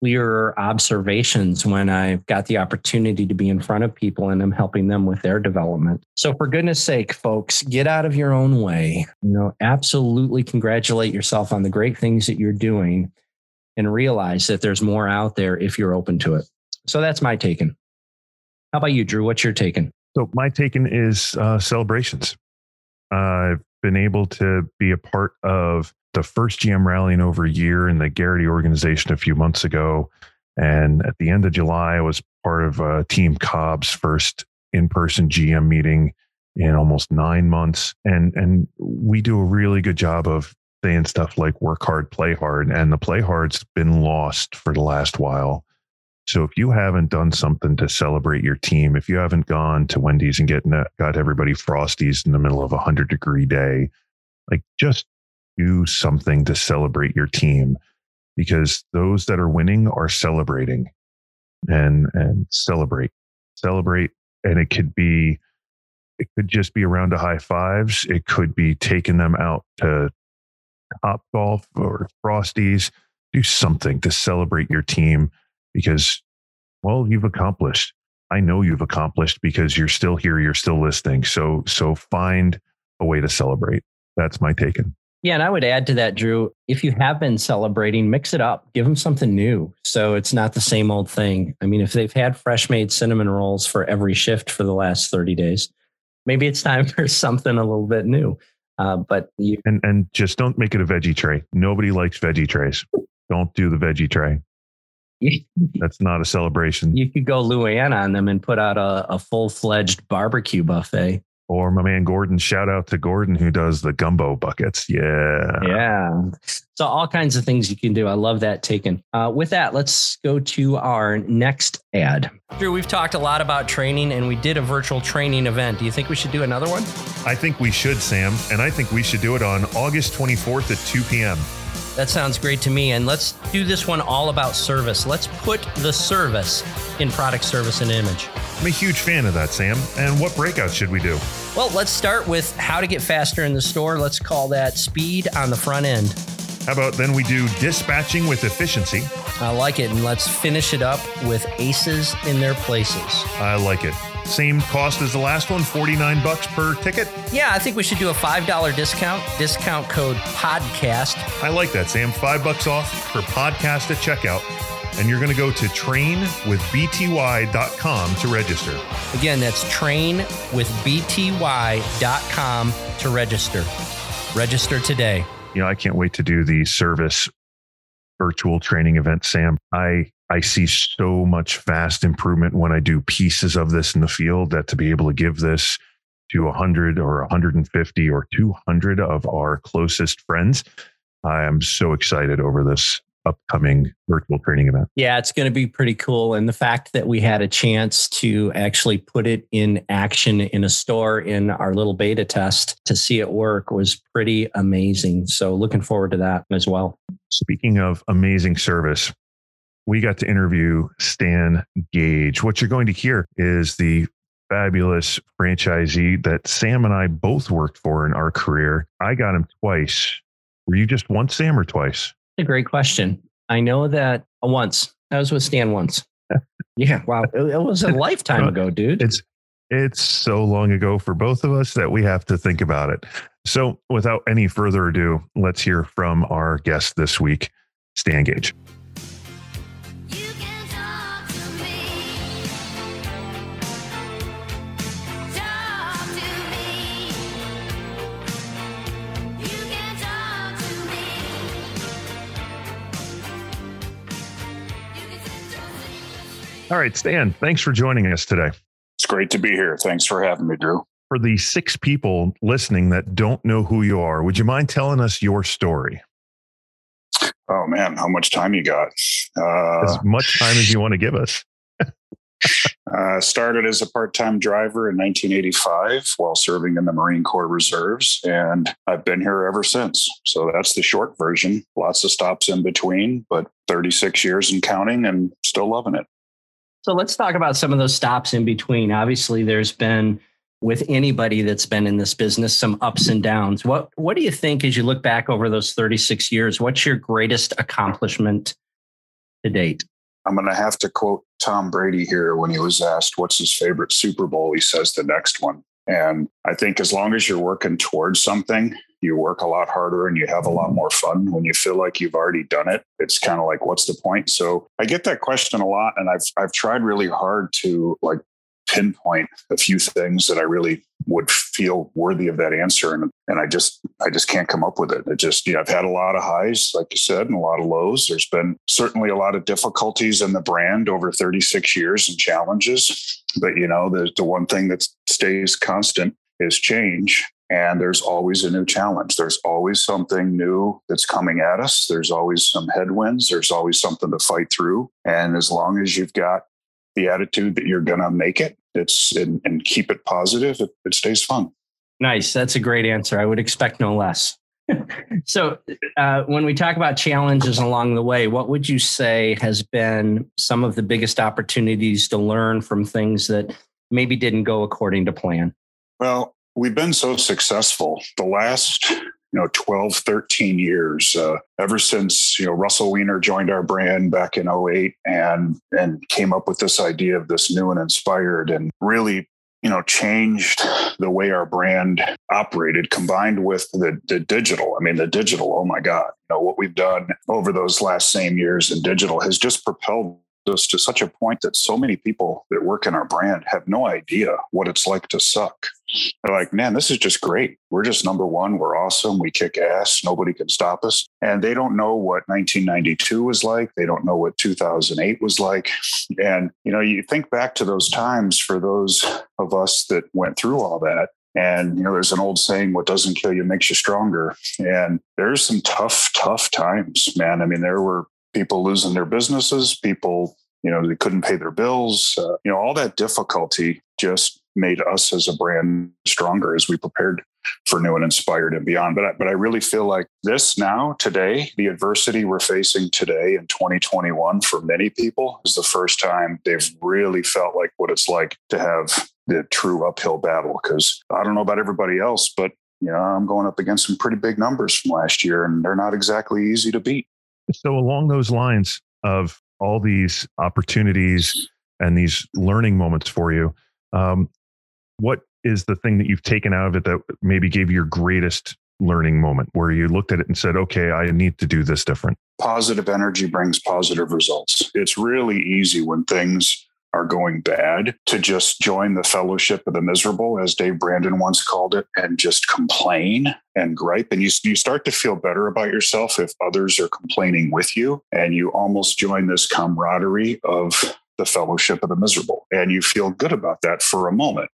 S3: clearer observations when I've got the opportunity to be in front of people and I'm helping them with their development. So for goodness sake, folks, get out of your own way. You know, absolutely congratulate yourself on the great things that you're doing and realize that there's more out there if you're open to it. So that's my taken. How about you, Drew? What's your taking?
S4: So my taken is uh, celebrations. I've been able to be a part of the first GM rally in over a year in the Garrity organization a few months ago. And at the end of July, I was part of uh, Team Cobb's first in-person GM meeting in almost nine months. And and we do a really good job of saying stuff like work hard, play hard. And the play hard's been lost for the last while. So if you haven't done something to celebrate your team, if you haven't gone to Wendy's and getting got everybody frosties in the middle of a hundred degree day, like just do something to celebrate your team because those that are winning are celebrating and and celebrate celebrate. And it could be it could just be around to high fives. It could be taking them out to top golf or frosties. Do something to celebrate your team because, well, you've accomplished. I know you've accomplished because you're still here, you're still listening. So, so find a way to celebrate. That's my taken.
S3: Yeah, and I would add to that, Drew. If you have been celebrating, mix it up. Give them something new, so it's not the same old thing. I mean, if they've had fresh made cinnamon rolls for every shift for the last thirty days, maybe it's time for something a little bit new. Uh, but you
S4: and and just don't make it a veggie tray. Nobody likes veggie trays. Don't do the veggie tray. That's not a celebration.
S3: You could go Lou Ann on them and put out a, a full fledged barbecue buffet.
S4: Or my man Gordon, shout out to Gordon who does the gumbo buckets. Yeah.
S3: Yeah. So, all kinds of things you can do. I love that taken. Uh, with that, let's go to our next ad. Drew, we've talked a lot about training and we did a virtual training event. Do you think we should do another one?
S4: I think we should, Sam. And I think we should do it on August 24th at 2 p.m.
S3: That sounds great to me. And let's do this one all about service. Let's put the service in product, service, and image.
S4: I'm a huge fan of that, Sam. And what breakouts should we do?
S3: Well, let's start with how to get faster in the store. Let's call that speed on the front end.
S4: How about then we do dispatching with efficiency?
S3: I like it. And let's finish it up with aces in their places.
S4: I like it. Same cost as the last one, 49 bucks per ticket.
S3: Yeah, I think we should do a $5 discount. Discount code podcast.
S4: I like that, Sam. 5 bucks off for podcast at checkout. And you're going to go to trainwithbty.com to register.
S3: Again, that's trainwithbty.com to register. Register today.
S4: You know, I can't wait to do the service virtual training event, Sam. I I see so much fast improvement when I do pieces of this in the field that to be able to give this to 100 or 150 or 200 of our closest friends, I am so excited over this upcoming virtual training event.
S3: Yeah, it's going to be pretty cool. And the fact that we had a chance to actually put it in action in a store in our little beta test to see it work was pretty amazing. So, looking forward to that as well.
S4: Speaking of amazing service, we got to interview Stan Gage. What you're going to hear is the fabulous franchisee that Sam and I both worked for in our career. I got him twice. Were you just once, Sam, or twice?
S3: A great question. I know that once. I was with Stan once. yeah, wow. It, it was a lifetime ago, dude.
S4: It's it's so long ago for both of us that we have to think about it. So, without any further ado, let's hear from our guest this week, Stan Gage. All right, Stan, thanks for joining us today.
S8: It's great to be here. Thanks for having me, Drew.
S4: For the six people listening that don't know who you are, would you mind telling us your story?
S8: Oh, man, how much time you got?
S4: Uh, as much time as you want to give us.
S8: uh, started as a part time driver in 1985 while serving in the Marine Corps Reserves, and I've been here ever since. So that's the short version. Lots of stops in between, but 36 years and counting, and still loving it.
S3: So let's talk about some of those stops in between. Obviously, there's been with anybody that's been in this business some ups and downs. What what do you think as you look back over those 36 years? What's your greatest accomplishment to date?
S8: I'm going to have to quote Tom Brady here when he was asked what's his favorite Super Bowl. He says the next one. And I think as long as you're working towards something, you work a lot harder and you have a lot more fun when you feel like you've already done it. It's kind of like, what's the point? So I get that question a lot, and I've I've tried really hard to like pinpoint a few things that I really would feel worthy of that answer. And, and I just, I just can't come up with it. It just, you know, I've had a lot of highs, like you said, and a lot of lows. There's been certainly a lot of difficulties in the brand over 36 years and challenges. But, you know, the, the one thing that stays constant is change. And there's always a new challenge. There's always something new that's coming at us. There's always some headwinds. There's always something to fight through. And as long as you've got the attitude that you're going to make it, it's and, and keep it positive, it, it stays fun.
S3: Nice. That's a great answer. I would expect no less. so, uh, when we talk about challenges along the way, what would you say has been some of the biggest opportunities to learn from things that maybe didn't go according to plan?
S8: Well, we've been so successful the last you know 12 13 years uh, ever since you know russell weiner joined our brand back in 08 and and came up with this idea of this new and inspired and really you know changed the way our brand operated combined with the, the digital. I mean the digital oh my god you know what we've done over those last same years in digital has just propelled us to such a point that so many people that work in our brand have no idea what it's like to suck. They're like, man, this is just great. We're just number one. We're awesome. We kick ass. Nobody can stop us. And they don't know what 1992 was like. They don't know what 2008 was like. And, you know, you think back to those times for those of us that went through all that. And, you know, there's an old saying, what doesn't kill you makes you stronger. And there's some tough, tough times, man. I mean, there were people losing their businesses, people, you know, they couldn't pay their bills. Uh, you know, all that difficulty just made us as a brand stronger as we prepared for new and inspired and beyond. But I, but I really feel like this now, today, the adversity we're facing today in 2021 for many people is the first time they've really felt like what it's like to have the true uphill battle. Because I don't know about everybody else, but you know, I'm going up against some pretty big numbers from last year, and they're not exactly easy to beat.
S4: So, along those lines of all these opportunities and these learning moments for you, um, what is the thing that you've taken out of it that maybe gave you your greatest learning moment where you looked at it and said, okay, I need to do this different?
S8: Positive energy brings positive results. It's really easy when things are going bad to just join the fellowship of the miserable, as Dave Brandon once called it, and just complain and gripe. And you, you start to feel better about yourself if others are complaining with you. And you almost join this camaraderie of the fellowship of the miserable and you feel good about that for a moment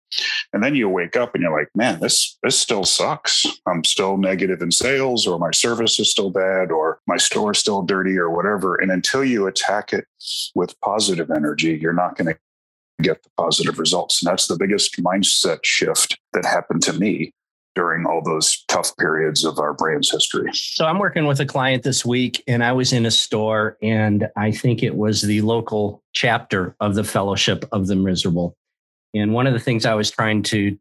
S8: and then you wake up and you're like man this this still sucks i'm still negative in sales or my service is still bad or my store is still dirty or whatever and until you attack it with positive energy you're not going to get the positive results and that's the biggest mindset shift that happened to me during all those tough periods of our brand's history.
S3: So I'm working with a client this week and I was in a store and I think it was the local chapter of the Fellowship of the Miserable. And one of the things I was trying to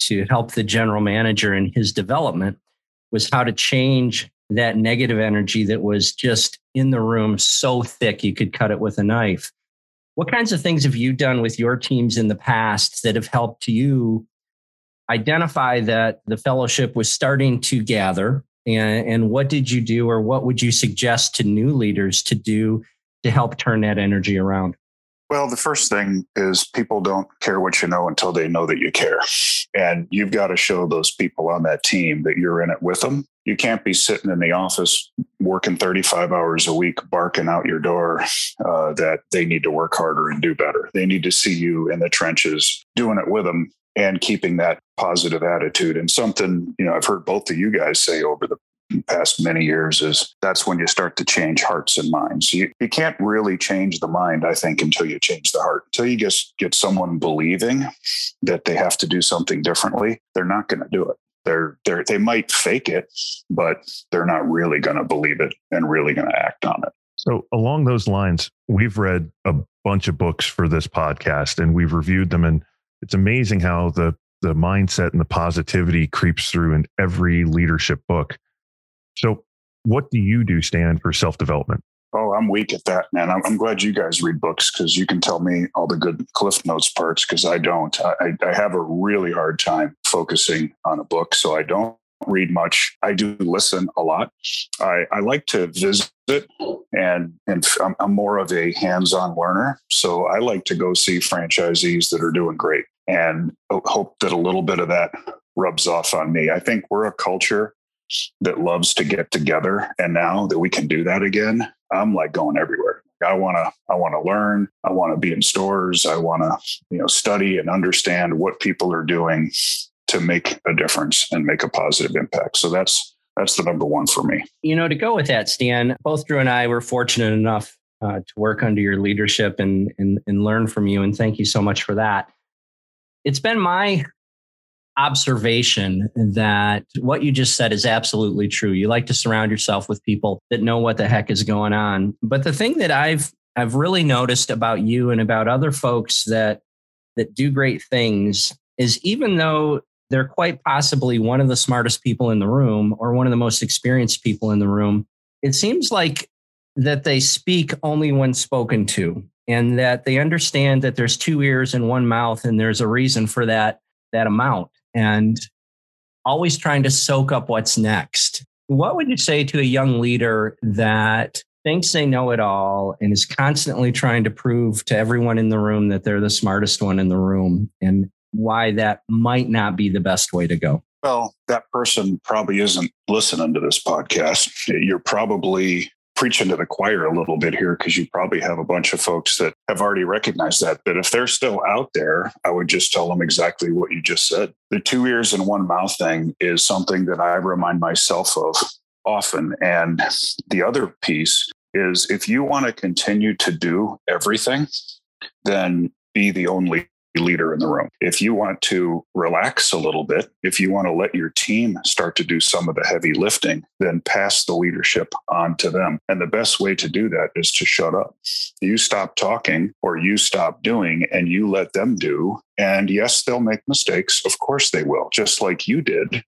S3: to help the general manager in his development was how to change that negative energy that was just in the room so thick you could cut it with a knife. What kinds of things have you done with your teams in the past that have helped you identify that the fellowship was starting to gather and, and what did you do or what would you suggest to new leaders to do to help turn that energy around
S8: well the first thing is people don't care what you know until they know that you care. And you've got to show those people on that team that you're in it with them. You can't be sitting in the office working 35 hours a week barking out your door uh, that they need to work harder and do better. They need to see you in the trenches doing it with them and keeping that positive attitude. And something, you know, I've heard both of you guys say over the past many years is that's when you start to change hearts and minds. You, you can't really change the mind, I think, until you change the heart. Until you just get someone believing that they have to do something differently, they're not going to do it. They're, they're, they might fake it, but they're not really going to believe it and really going to act on it.
S4: So, along those lines, we've read a bunch of books for this podcast and we've reviewed them. And it's amazing how the the mindset and the positivity creeps through in every leadership book. So, what do you do, Stan, for self development?
S8: Oh, I'm weak at that, man. I'm, I'm glad you guys read books because you can tell me all the good Cliff Notes parts because I don't. I, I have a really hard time focusing on a book, so I don't read much. I do listen a lot. I, I like to visit and and I'm, I'm more of a hands-on learner. So I like to go see franchisees that are doing great and hope that a little bit of that rubs off on me. I think we're a culture that loves to get together. And now that we can do that again, I'm like going everywhere. I want to I want to learn. I want to be in stores. I want to you know study and understand what people are doing to make a difference and make a positive impact. So that's that's the number one for me.
S3: You know, to go with that, Stan, both Drew and I were fortunate enough uh, to work under your leadership and, and and learn from you. And thank you so much for that. It's been my observation that what you just said is absolutely true. You like to surround yourself with people that know what the heck is going on. But the thing that I've I've really noticed about you and about other folks that that do great things is even though they're quite possibly one of the smartest people in the room or one of the most experienced people in the room, it seems like that they speak only when spoken to and that they understand that there's two ears and one mouth and there's a reason for that that amount and always trying to soak up what's next. What would you say to a young leader that thinks they know it all and is constantly trying to prove to everyone in the room that they're the smartest one in the room and why that might not be the best way to go?
S8: Well, that person probably isn't listening to this podcast. You're probably preaching to the choir a little bit here because you probably have a bunch of folks that have already recognized that. But if they're still out there, I would just tell them exactly what you just said. The two ears and one mouth thing is something that I remind myself of often. And the other piece is if you want to continue to do everything, then be the only leader in the room. If you want to relax a little bit, if you want to let your team start to do some of the heavy lifting, then pass the leadership on to them. And the best way to do that is to shut up. You stop talking or you stop doing and you let them do. And yes, they'll make mistakes. Of course they will, just like you did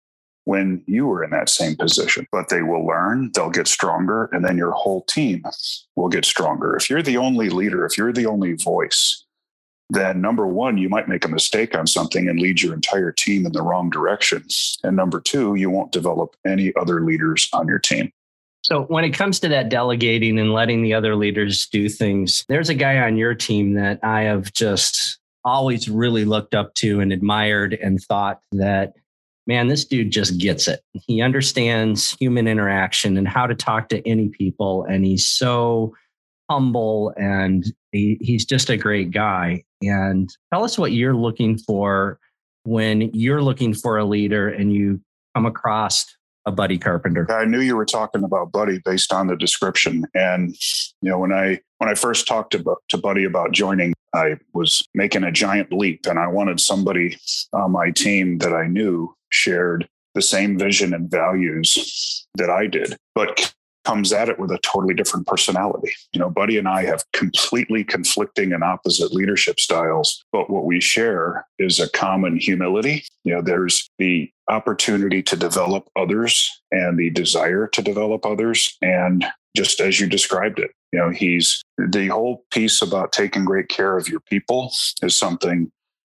S8: when you were in that same position. But they will learn, they'll get stronger, and then your whole team will get stronger. If you're the only leader, if you're the only voice, then number one, you might make a mistake on something and lead your entire team in the wrong direction. And number two, you won't develop any other leaders on your team.
S3: So, when it comes to that delegating and letting the other leaders do things, there's a guy on your team that I have just always really looked up to and admired and thought that, man, this dude just gets it. He understands human interaction and how to talk to any people. And he's so humble and he, he's just a great guy. And tell us what you're looking for when you're looking for a leader and you come across a Buddy Carpenter.
S8: I knew you were talking about Buddy based on the description. And you know, when I when I first talked to, to Buddy about joining, I was making a giant leap and I wanted somebody on my team that I knew shared the same vision and values that I did. But comes at it with a totally different personality. You know, Buddy and I have completely conflicting and opposite leadership styles, but what we share is a common humility. You know, there's the opportunity to develop others and the desire to develop others. And just as you described it, you know, he's the whole piece about taking great care of your people is something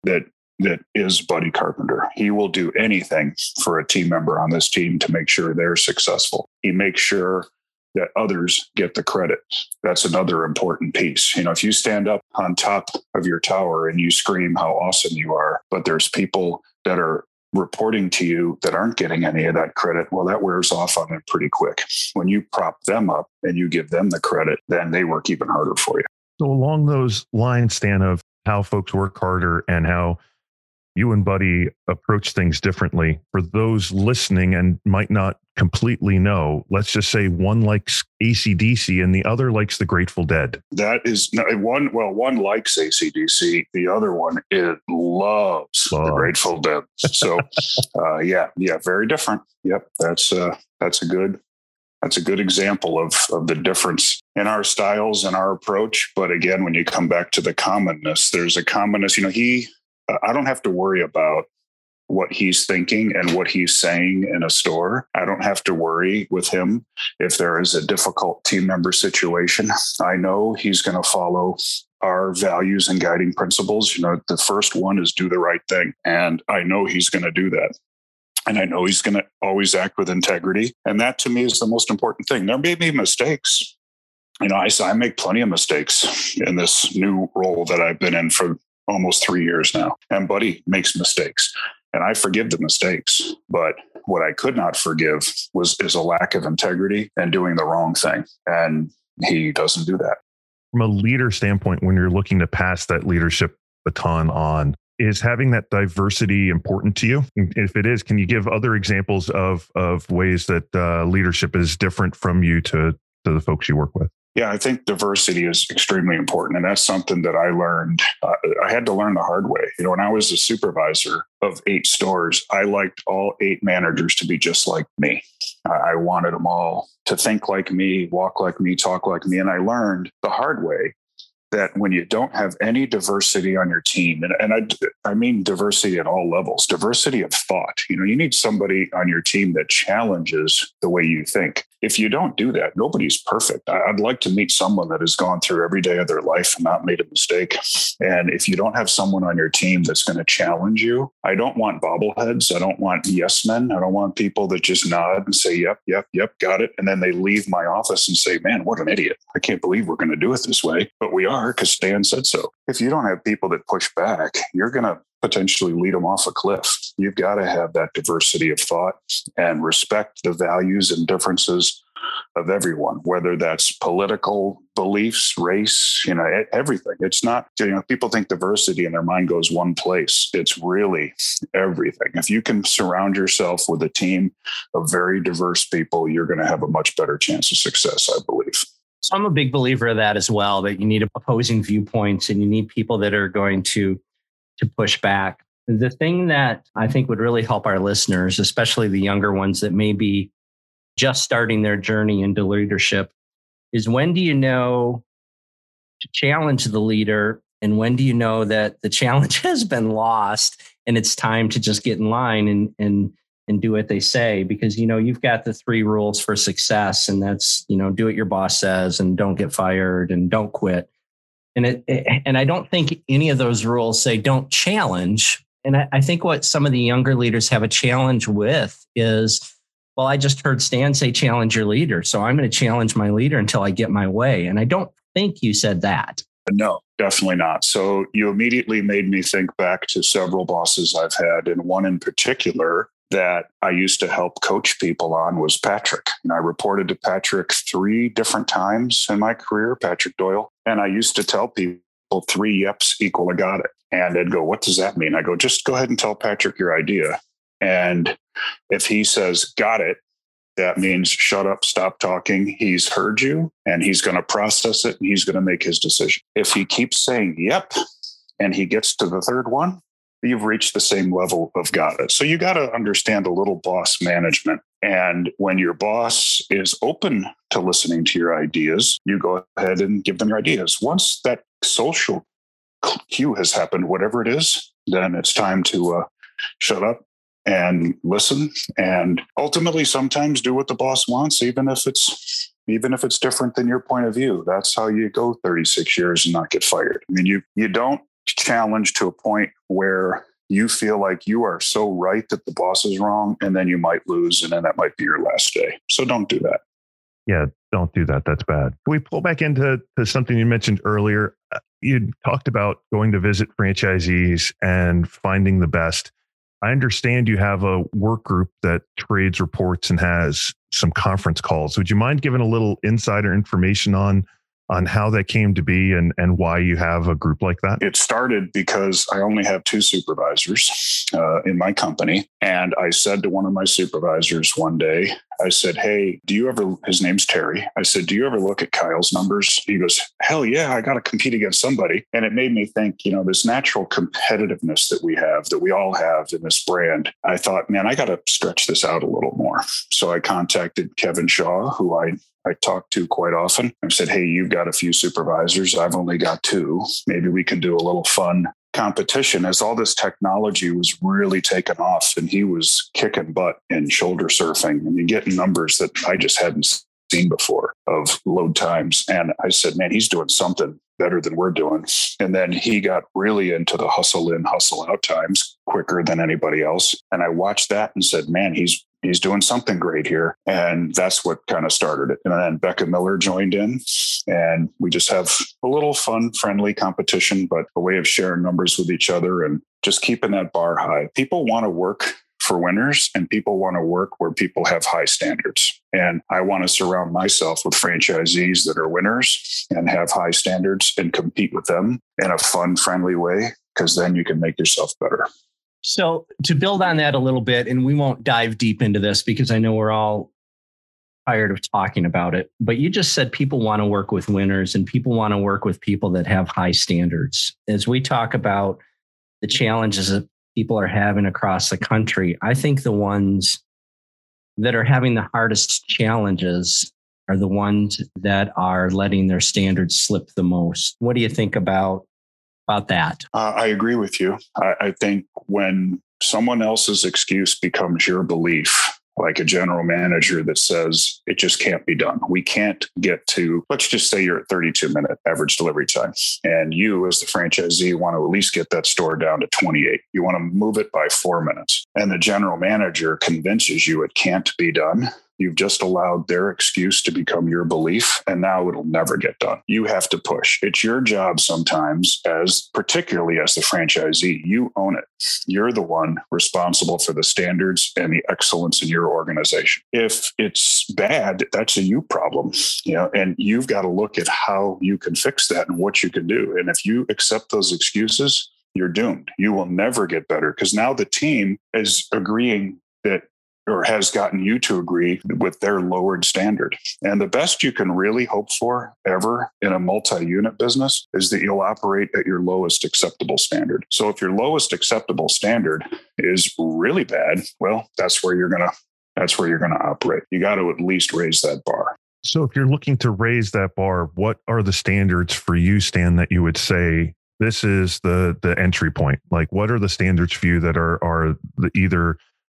S8: that that is Buddy Carpenter. He will do anything for a team member on this team to make sure they're successful. He makes sure that others get the credit. That's another important piece. You know, if you stand up on top of your tower and you scream how awesome you are, but there's people that are reporting to you that aren't getting any of that credit, well, that wears off on them pretty quick. When you prop them up and you give them the credit, then they work even harder for you.
S4: So, along those lines, Stan, of how folks work harder and how you and Buddy approach things differently. For those listening and might not completely know, let's just say one likes ACDC and the other likes the Grateful Dead.
S8: That is one, well, one likes ACDC, the other one it loves Love. the Grateful Dead. So, uh, yeah, yeah, very different. Yep, that's uh, that's a good that's a good example of, of the difference in our styles and our approach. But again, when you come back to the commonness, there's a commonness. You know, he I don't have to worry about what he's thinking and what he's saying in a store. I don't have to worry with him if there is a difficult team member situation. I know he's going to follow our values and guiding principles. You know, the first one is do the right thing. And I know he's going to do that. And I know he's going to always act with integrity. And that to me is the most important thing. There may be mistakes. You know, I, I make plenty of mistakes in this new role that I've been in for almost three years now. And Buddy makes mistakes. And I forgive the mistakes. But what I could not forgive was is a lack of integrity and doing the wrong thing. And he doesn't do that.
S4: From a leader standpoint, when you're looking to pass that leadership baton on, is having that diversity important to you? If it is, can you give other examples of of ways that uh, leadership is different from you to to the folks you work with?
S8: Yeah, I think diversity is extremely important. And that's something that I learned. Uh, I had to learn the hard way. You know, when I was a supervisor of eight stores, I liked all eight managers to be just like me. I wanted them all to think like me, walk like me, talk like me. And I learned the hard way that when you don't have any diversity on your team, and, and I, I mean diversity at all levels, diversity of thought, you know, you need somebody on your team that challenges the way you think. If you don't do that, nobody's perfect. I'd like to meet someone that has gone through every day of their life and not made a mistake. And if you don't have someone on your team that's going to challenge you, I don't want bobbleheads. I don't want yes men. I don't want people that just nod and say, yep, yep, yep, got it. And then they leave my office and say, man, what an idiot. I can't believe we're going to do it this way. But we are because Stan said so. If you don't have people that push back, you're going to potentially lead them off a cliff. You've got to have that diversity of thought and respect the values and differences of everyone, whether that's political beliefs, race, you know, everything. It's not, you know, people think diversity and their mind goes one place. It's really everything. If you can surround yourself with a team of very diverse people, you're going to have a much better chance of success, I believe.
S3: So I'm a big believer of that as well, that you need opposing viewpoints and you need people that are going to to push back. The thing that I think would really help our listeners, especially the younger ones that may be just starting their journey into leadership, is when do you know to challenge the leader and when do you know that the challenge has been lost and it's time to just get in line and and and do what they say because you know you've got the three rules for success and that's you know do what your boss says and don't get fired and don't quit and it, and i don't think any of those rules say don't challenge. And I, I think what some of the younger leaders have a challenge with is well i just heard stan say challenge your leader. So i'm going to challenge my leader until i get my way. And i don't think you said that.
S8: No, definitely not. So you immediately made me think back to several bosses I've had, and one in particular that I used to help coach people on was Patrick. And I reported to Patrick three different times in my career, Patrick Doyle. And I used to tell people three yeps equal I got it. And they'd go, What does that mean? I go, Just go ahead and tell Patrick your idea. And if he says, Got it, that means shut up, stop talking. He's heard you and he's going to process it and he's going to make his decision. If he keeps saying, Yep, and he gets to the third one, you've reached the same level of got it. So you got to understand a little boss management. And when your boss is open to listening to your ideas, you go ahead and give them your ideas. Once that social cue has happened, whatever it is, then it's time to uh, shut up and listen and ultimately sometimes do what the boss wants even if it's even if it's different than your point of view that's how you go 36 years and not get fired i mean you you don't challenge to a point where you feel like you are so right that the boss is wrong and then you might lose and then that might be your last day. So don't do that.
S4: Yeah don't do that. That's bad. We pull back into to something you mentioned earlier? Uh, you talked about going to visit franchisees and finding the best. I understand you have a work group that trades reports and has some conference calls. Would you mind giving a little insider information on on how that came to be and, and why you have a group like that?
S8: It started because I only have two supervisors uh, in my company. And I said to one of my supervisors one day, I said, Hey, do you ever, his name's Terry. I said, Do you ever look at Kyle's numbers? He goes, Hell yeah, I got to compete against somebody. And it made me think, you know, this natural competitiveness that we have, that we all have in this brand. I thought, man, I got to stretch this out a little more. So I contacted Kevin Shaw, who I I talk to quite often. I said, Hey, you've got a few supervisors. I've only got two. Maybe we can do a little fun competition as all this technology was really taken off and he was kicking butt in shoulder surfing and you get numbers that I just hadn't seen before of load times. And I said, man, he's doing something better than we're doing. And then he got really into the hustle in, hustle out times quicker than anybody else. And I watched that and said, man, he's he's doing something great here. And that's what kind of started it. And then Becca Miller joined in and we just have a little fun, friendly competition, but a way of sharing numbers with each other and just keeping that bar high. People want to work for winners and people want to work where people have high standards. And I want to surround myself with franchisees that are winners and have high standards and compete with them in a fun, friendly way, because then you can make yourself better.
S3: So, to build on that a little bit, and we won't dive deep into this because I know we're all tired of talking about it, but you just said people want to work with winners and people want to work with people that have high standards. As we talk about the challenges that people are having across the country, I think the ones that are having the hardest challenges are the ones that are letting their standards slip the most. What do you think about about that?
S8: Uh, I agree with you. I, I think when someone else's excuse becomes your belief, like a general manager that says it just can't be done. We can't get to, let's just say you're at 32 minute average delivery time, and you, as the franchisee, want to at least get that store down to 28. You want to move it by four minutes. And the general manager convinces you it can't be done. You've just allowed their excuse to become your belief, and now it'll never get done. You have to push. It's your job sometimes, as particularly as the franchisee, you own it. You're the one responsible for the standards and the excellence in your organization. If it's bad, that's a you problem, you know, and you've got to look at how you can fix that and what you can do. And if you accept those excuses, you're doomed. You will never get better because now the team is agreeing that or has gotten you to agree with their lowered standard. And the best you can really hope for ever in a multi unit business is that you'll operate at your lowest acceptable standard. So if your lowest acceptable standard is really bad, well, that's where you're going to. That's where you're going to operate. You got to at least raise that bar.
S4: So, if you're looking to raise that bar, what are the standards for you, Stan, that you would say this is the the entry point? Like, what are the standards for you that are are the, either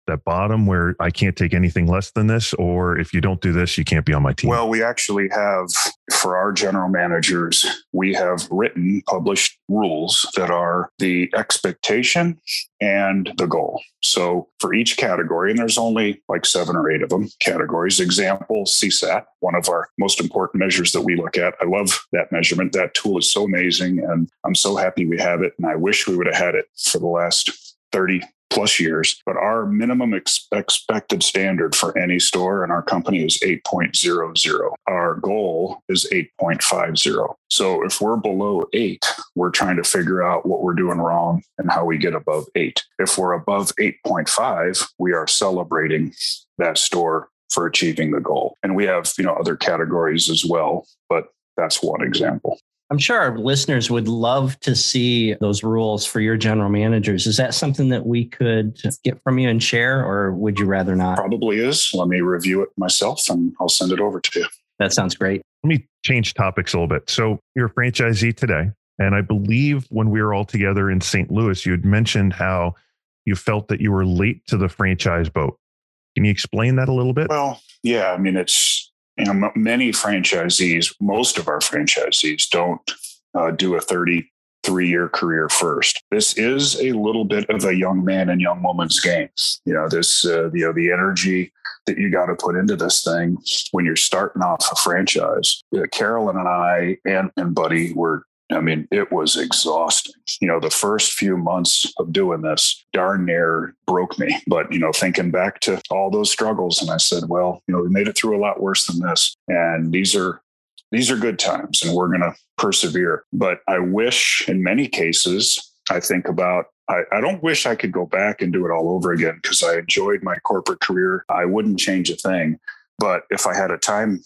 S4: that bottom where I can't take anything less than this, or if you don't do this, you can't be on my team?
S8: Well, we actually have for our general managers, we have written published rules that are the expectation and the goal. So for each category, and there's only like seven or eight of them categories. Example, CSAT, one of our most important measures that we look at. I love that measurement. That tool is so amazing, and I'm so happy we have it. And I wish we would have had it for the last 30 plus years. But our minimum ex- expected standard for any store in our company is 8.00. Our goal is 8.50. So if we're below eight, we're trying to figure out what we're doing wrong and how we get above eight. If we're above 8.5, we are celebrating that store for achieving the goal. And we have, you know, other categories as well, but that's one example.
S3: I'm sure our listeners would love to see those rules for your general managers. Is that something that we could get from you and share, or would you rather not?
S8: Probably is. Let me review it myself and I'll send it over to you.
S3: That sounds great.
S4: Let me change topics a little bit. So, you're a franchisee today. And I believe when we were all together in St. Louis, you had mentioned how you felt that you were late to the franchise boat. Can you explain that a little bit?
S8: Well, yeah. I mean, it's you know, many franchisees, most of our franchisees don't uh, do a 33 year career first. This is a little bit of a young man and young woman's game. You know, this, uh, you know, the energy that you got to put into this thing when you're starting off a franchise. Uh, Carolyn and I and, and Buddy were I mean, it was exhausting. You know, the first few months of doing this darn near broke me. But, you know, thinking back to all those struggles, and I said, well, you know, we made it through a lot worse than this. And these are these are good times and we're gonna persevere. But I wish in many cases, I think about I, I, don't wish I could go back and do it all over again because I enjoyed my corporate career. I wouldn't change a thing. But if I had a time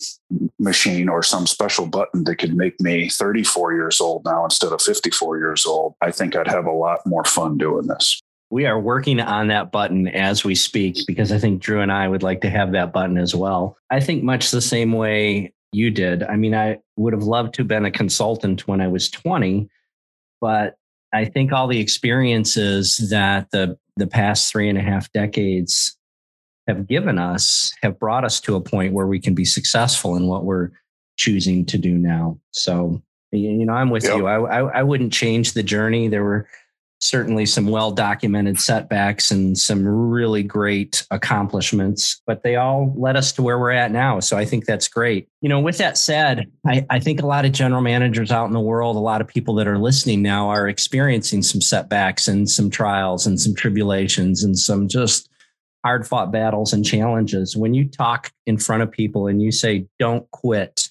S8: machine or some special button that could make me 34 years old now instead of 54 years old, I think I'd have a lot more fun doing this.
S3: We are working on that button as we speak because I think Drew and I would like to have that button as well. I think much the same way you did. I mean, I would have loved to have been a consultant when I was 20, but I think all the experiences that the the past three and a half decades have given us have brought us to a point where we can be successful in what we're choosing to do now. So You know, I'm with
S8: Yep.
S3: you. I, I I wouldn't change the journey. There were certainly some well documented setbacks and some really great accomplishments, but they all led us to where we're at now. So I think that's great. You know, with that said, I, I think a lot of general managers out in the world, a lot of people that are listening now are experiencing some setbacks and some trials and some tribulations and some just hard fought battles and challenges. When you talk in front of people and you say, don't quit,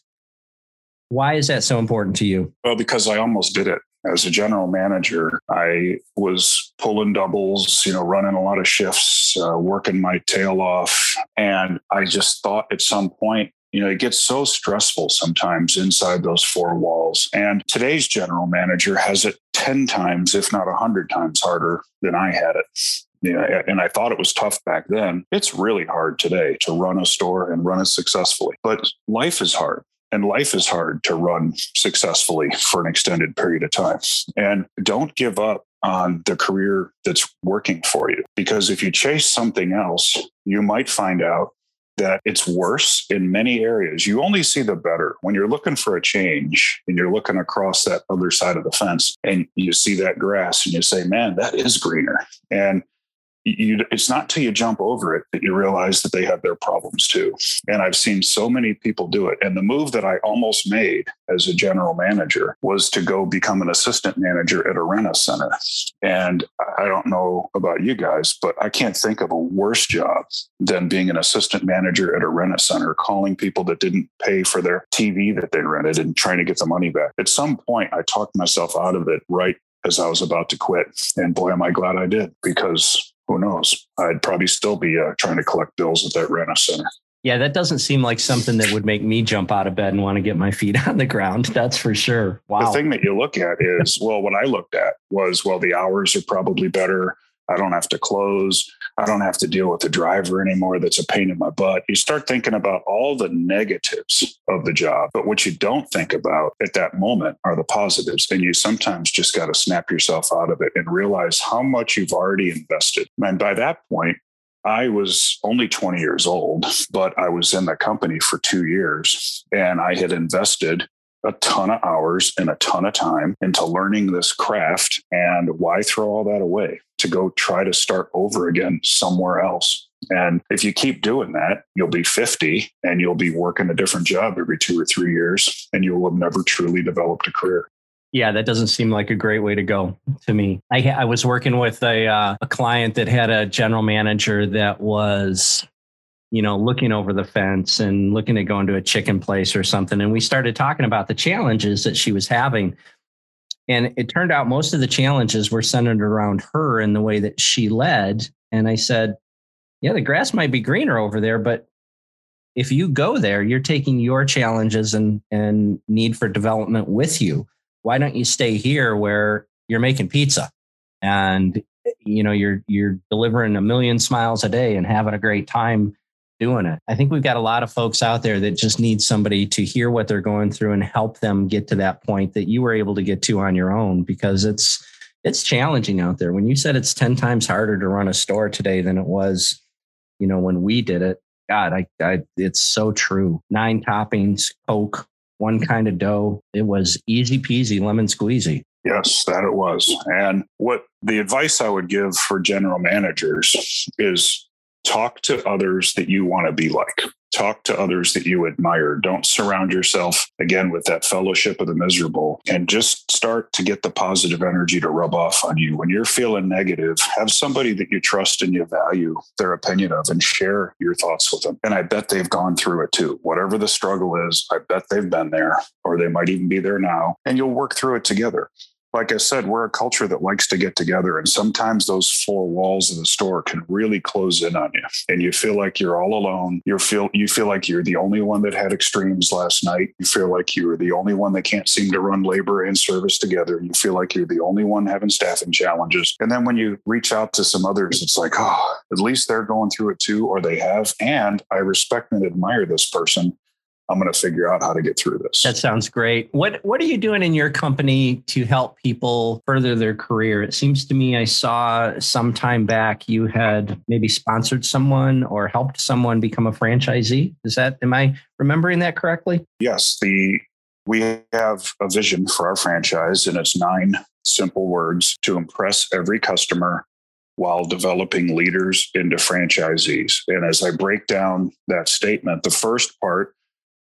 S3: why is that so important to you?
S8: Well, because I almost did it. As a general manager, I was pulling doubles, you know, running a lot of shifts, uh, working my tail off. And I just thought at some point, you know, it gets so stressful sometimes inside those four walls. And today's general manager has it 10 times, if not 100 times harder than I had it. You know, and I thought it was tough back then. It's really hard today to run a store and run it successfully. But life is hard and life is hard to run successfully for an extended period of time. And don't give up on the career that's working for you because if you chase something else, you might find out that it's worse in many areas. You only see the better when you're looking for a change and you're looking across that other side of the fence and you see that grass and you say, man, that is greener. And you, it's not till you jump over it that you realize that they have their problems too. And I've seen so many people do it. And the move that I almost made as a general manager was to go become an assistant manager at a rent center. And I don't know about you guys, but I can't think of a worse job than being an assistant manager at a rent center, calling people that didn't pay for their TV that they rented and trying to get the money back. At some point, I talked myself out of it right as I was about to quit. And boy, am I glad I did because who knows? I'd probably still be uh, trying to collect bills at that rent center.
S3: Yeah, that doesn't seem like something that would make me jump out of bed and want to get my feet on the ground. That's for sure. Wow.
S8: The thing that you look at is, well, what I looked at was, well, the hours are probably better. I don't have to close. I don't have to deal with the driver anymore. That's a pain in my butt. You start thinking about all the negatives of the job, but what you don't think about at that moment are the positives. And you sometimes just got to snap yourself out of it and realize how much you've already invested. And by that point, I was only 20 years old, but I was in the company for two years and I had invested a ton of hours and a ton of time into learning this craft. And why throw all that away to go try to start over again somewhere else? And if you keep doing that, you'll be 50 and you'll be working a different job every two or three years, and you will have never truly developed a career.
S3: Yeah, that doesn't seem like a great way to go to me. I, I was working with a, uh, a client that had a general manager that was, you know, looking over the fence and looking at going to a chicken place or something. And we started talking about the challenges that she was having. And it turned out most of the challenges were centered around her and the way that she led. And I said, yeah, the grass might be greener over there, but if you go there, you're taking your challenges and, and need for development with you why don't you stay here where you're making pizza and you know you're you're delivering a million smiles a day and having a great time doing it i think we've got a lot of folks out there that just need somebody to hear what they're going through and help them get to that point that you were able to get to on your own because it's it's challenging out there when you said it's 10 times harder to run a store today than it was you know when we did it god i, I it's so true nine toppings coke one kind of dough. It was easy peasy, lemon squeezy.
S8: Yes, that it was. And what the advice I would give for general managers is talk to others that you want to be like. Talk to others that you admire. Don't surround yourself again with that fellowship of the miserable and just start to get the positive energy to rub off on you. When you're feeling negative, have somebody that you trust and you value their opinion of and share your thoughts with them. And I bet they've gone through it too. Whatever the struggle is, I bet they've been there or they might even be there now and you'll work through it together like I said, we're a culture that likes to get together. And sometimes those four walls of the store can really close in on you. And you feel like you're all alone. You feel you feel like you're the only one that had extremes last night. You feel like you are the only one that can't seem to run labor and service together. You feel like you're the only one having staffing challenges. And then when you reach out to some others, it's like, oh, at least they're going through it too, or they have. And I respect and admire this person. I'm going to figure out how to get through this.
S3: That sounds great. What What are you doing in your company to help people further their career? It seems to me I saw some time back you had maybe sponsored someone or helped someone become a franchisee. Is that am I remembering that correctly?
S8: Yes, the We have a vision for our franchise, and it's nine simple words to impress every customer while developing leaders into franchisees. And as I break down that statement, the first part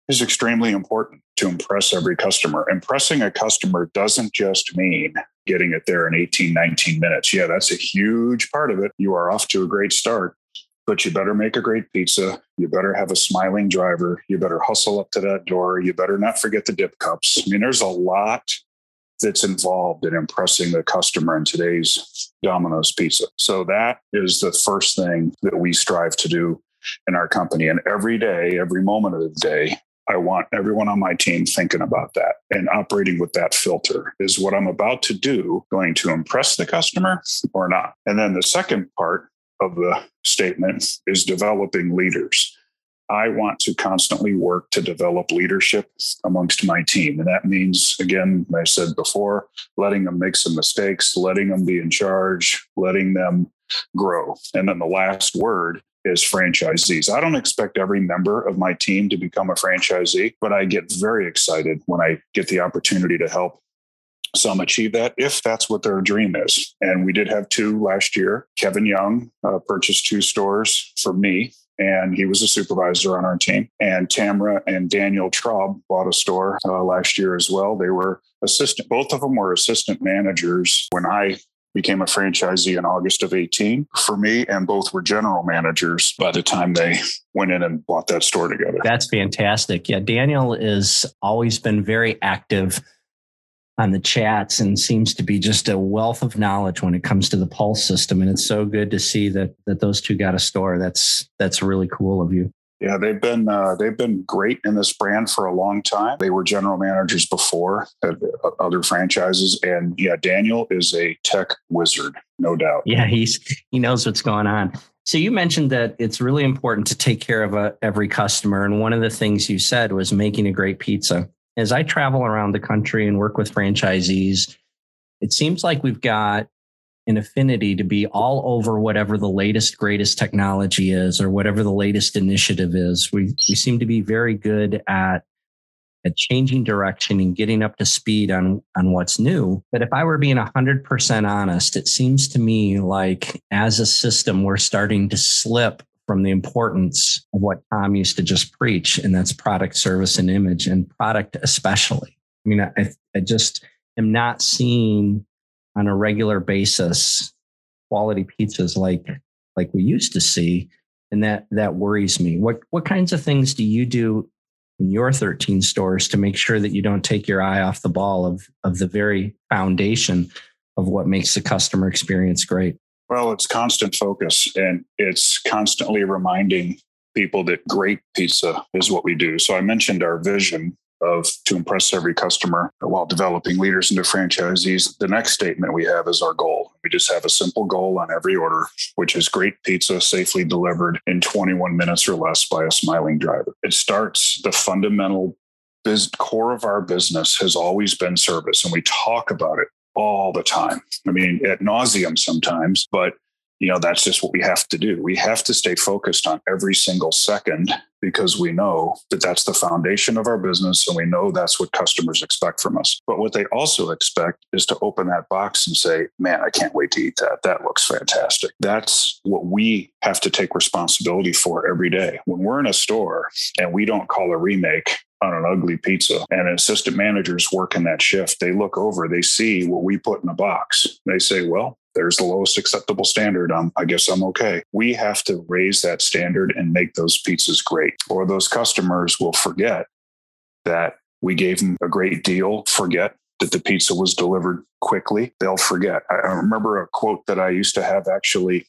S8: is extremely important to impress every customer. Impressing a customer doesn't just mean getting it there in 18, 19 minutes. Yeah, that's a huge part of it. You are off to a great start, but you better make a great pizza. You better have a smiling driver. You better hustle up to that door. You better not forget the dip cups. I mean, there's a lot that's involved in impressing the customer in today's Domino's pizza. So that is the first thing that we strive to do in our company. And every day, every moment of the day, I want everyone on my team thinking about that and operating with that filter. Is what I'm about to do going to impress the customer or not? And then the second part of the statement is developing leaders. I want to constantly work to develop leadership amongst my team. And that means, again, I said before, letting them make some mistakes, letting them be in charge, letting them grow. And then the last word is franchisees. I don't expect every member of my team to become a franchisee, but I get very excited when I get the opportunity to help some achieve that if that's what their dream is. And we did have two last year. Kevin Young uh, purchased two stores for me. And he was a supervisor on our team. And Tamra and Daniel Traub bought a store uh, last year as well. They were assistant, both of them were assistant managers when I became a franchisee in August of 18 for me, and both were general managers by the time they went in and bought that store together.
S3: That's fantastic. Yeah, Daniel has always been very active on the chats and seems to be just a wealth of knowledge when it comes to the pulse system and it's so good to see that that those two got a store that's that's really cool of you
S8: yeah, they've been uh, they've been great in this brand for a long time. They were general managers before at other franchises, and yeah, Daniel is a tech wizard, no doubt.
S3: Yeah, he's he knows what's going on. So you mentioned that it's really important to take care of a, uh, every customer, and one of the things you said was making a great pizza. As I travel around the country and work with franchisees, it seems like we've got an affinity to be all over whatever the latest greatest technology is or whatever the latest initiative is. We we seem to be very good at at changing direction and getting up to speed on on what's new. But if i were being 100% honest it seems to me like as a system we're starting to slip from the importance of what tom used to just preach and that's product service and image and product especially. I mean i, I just am not seeing on a regular basis quality pizzas like like we used to see. And that that worries me. What what kinds of things do you do in your 13 stores to make sure that you don't take your eye off the ball of of the very foundation of what makes the customer experience great?
S8: Well it's constant focus and it's constantly reminding people that great pizza is what we do. So i mentioned our vision of to impress every customer while developing leaders into franchisees. The next statement we have is our goal. We just have a simple goal on every order, which is great pizza safely delivered in 21 minutes or less by a smiling driver. It starts the fundamental biz- core of our business has always been service, and we talk about it all the time. I mean, at nauseum sometimes, but you know that's just what we have to do. We have to stay focused on every single second because we know that that's the foundation of our business and we know that's what customers expect from us. But what they also expect is to open that box and say man i can't wait to eat that. That looks fantastic. That's what we have to take responsibility for every day. When we're in a store and we don't call a remake on an ugly pizza and assistant managers work in that shift they look over they see what we put in a box. They say well there's the lowest acceptable standard. Um, I guess I'm okay. We have to raise that standard and make those pizzas great, or those customers will forget that we gave them a great deal, forget that the pizza was delivered quickly. They'll forget. I remember a quote that I used to have actually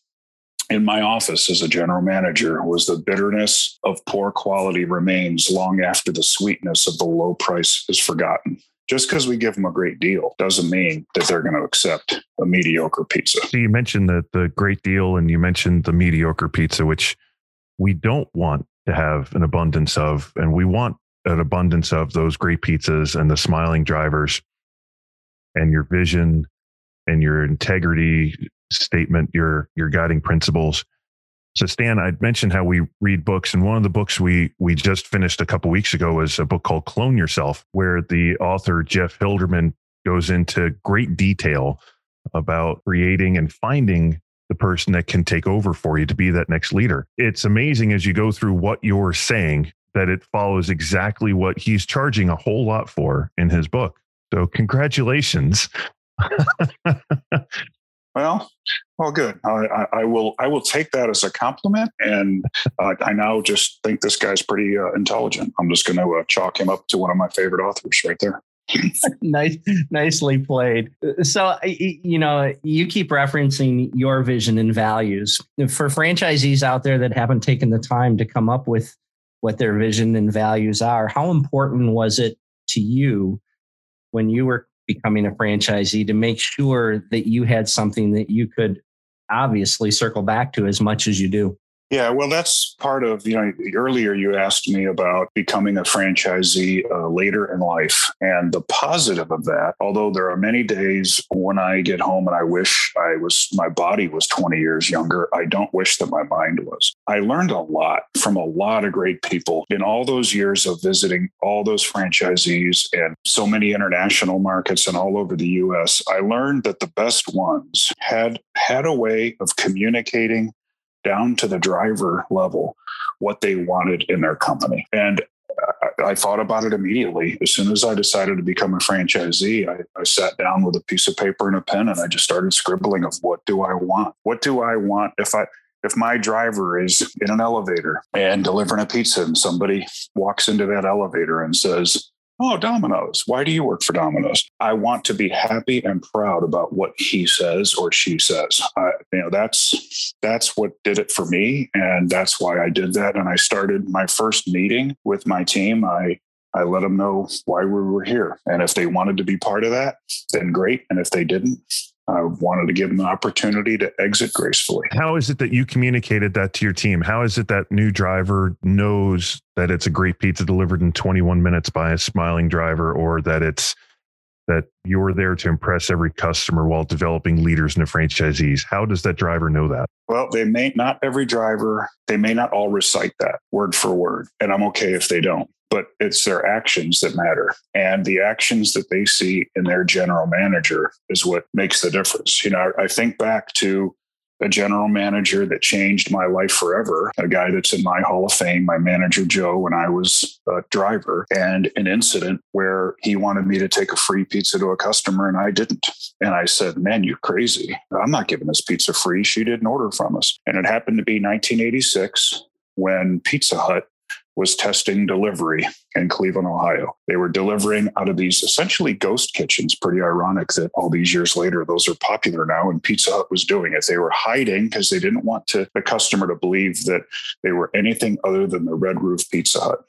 S8: in my office as a general manager was the bitterness of poor quality remains long after the sweetness of the low price is forgotten just because we give them a great deal doesn't mean that they're going to accept a mediocre pizza.
S4: So you mentioned the the great deal and you mentioned the mediocre pizza, which we don't want to have an abundance of, and we want an abundance of those great pizzas and the smiling drivers and your vision and your integrity statement, your your guiding principles. So Stan, I'd mentioned how we read books, and one of the books we we just finished a couple weeks ago was a book called Clone Yourself, where the author Jeff Hilderman goes into great detail about creating and finding the person that can take over for you to be that next leader. It's amazing as you go through what you're saying that it follows exactly what he's charging a whole lot for in his book. So congratulations.
S8: well, well, good. I, I, will. I will take that as a compliment, and uh, I now just think this guy's pretty uh, intelligent. I'm just going to uh, chalk him up to one of my favorite authors right there.
S3: nice, nicely played. So, you know, you keep referencing your vision and values for franchisees out there that haven't taken the time to come up with what their vision and values are. How important was it to you when you were becoming a franchisee to make sure that you had something that you could obviously circle back to as much as you do?
S8: Yeah, well, that's part of, you know, earlier you asked me about becoming a franchisee uh, later in life. And the positive of that, although there are many days when I get home and I wish I was, my body was 20 years younger, I don't wish that my mind was. I learned a lot from a lot of great people in all those years of visiting all those franchisees and so many international markets and all over the US. I learned that the best ones had had a way of communicating down to the driver level what they wanted in their company. And I, thought about it immediately. As soon as I decided to become a franchisee, I, I sat down with a piece of paper and a pen and I just started scribbling of what do I want? What do I want if I if my driver is in an elevator and delivering a pizza and somebody walks into that elevator and says, Oh, Domino's. Why do you work for Domino's? I want to be happy and proud about what he says or she says. I, you know, that's that's what did it for me, and that's why I did that. And I started my first meeting with my team. I I let them know why we were here, and if they wanted to be part of that, then great. And if they didn't, I wanted to give them the opportunity to exit gracefully.
S4: How is it that you communicated that to your team? How is it that new driver knows that it's a great pizza delivered in 21 minutes by a smiling driver or that it's that you're there to impress every customer while developing leaders and franchisees? How does that driver know that?
S8: Well, they may not every driver, they may not all recite that word for word, and I'm okay if they don't but it's their actions that matter. And the actions that they see in their general manager is what makes the difference. You know, I think back to a general manager that changed my life forever, a guy that's in my Hall of Fame, my manager Joe, when I was a driver, and an incident where he wanted me to take a free pizza to a customer and I didn't. And I said, Man, you're crazy. I'm not giving this pizza free. She didn't order from us. And it happened to be 1986 when Pizza Hut was testing delivery in Cleveland, Ohio. They were delivering out of these essentially ghost kitchens. Pretty ironic that all these years later, those are popular now, and Pizza Hut was doing it. They were hiding because they didn't want to, the customer to believe that they were anything other than the Red Roof Pizza Hut.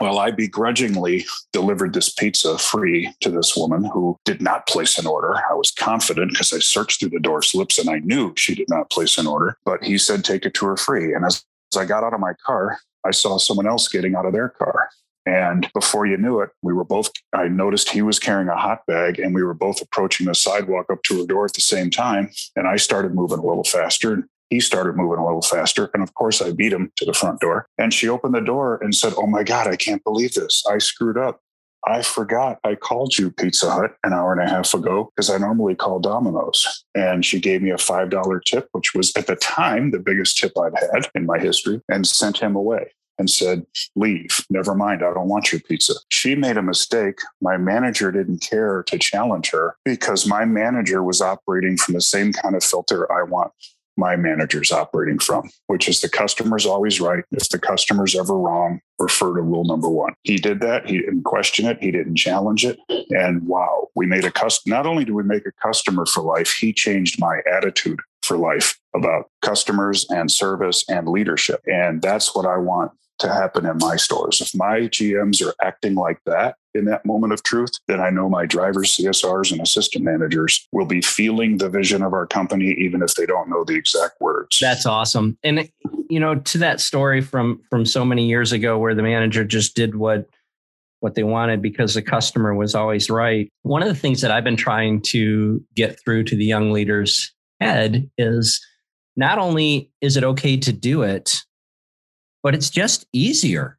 S8: Well, I begrudgingly delivered this pizza free to this woman who did not place an order. I was confident because I searched through the door slips and I knew she did not place an order, but he said, take it to her free. And as, as I got out of my car, I saw someone else getting out of their car. And before you knew it, we were both, I noticed he was carrying a hot bag and we were both approaching the sidewalk up to her door at the same time. And I started moving a little faster. And he started moving a little faster. And of course, I beat him to the front door. And she opened the door and said, Oh my God, I can't believe this. I screwed up. I forgot I called you Pizza Hut an hour and a half ago because I normally call Domino's. And she gave me a $5 tip, which was at the time the biggest tip I'd had in my history, and sent him away and said, Leave, never mind, I don't want your pizza. She made a mistake. My manager didn't care to challenge her because my manager was operating from the same kind of filter I want my managers operating from, which is the customer's always right. If the customer's ever wrong, refer to rule number one. He did that. He didn't question it. He didn't challenge it. And wow, we made a custom. Not only do we make a customer for life, he changed my attitude for life about customers and service and leadership. And that's what I want to happen in my stores. If my GMs are acting like that in that moment of truth, then I know my drivers, CSRs, and assistant managers will be feeling the vision of our company, even if they don't know the exact words.
S3: That's awesome. And you know, to that story from from so many years ago where the manager just did what what they wanted because the customer was always right. One of the things that I've been trying to get through to the young leaders head is not only is it okay to do it, but it's just easier.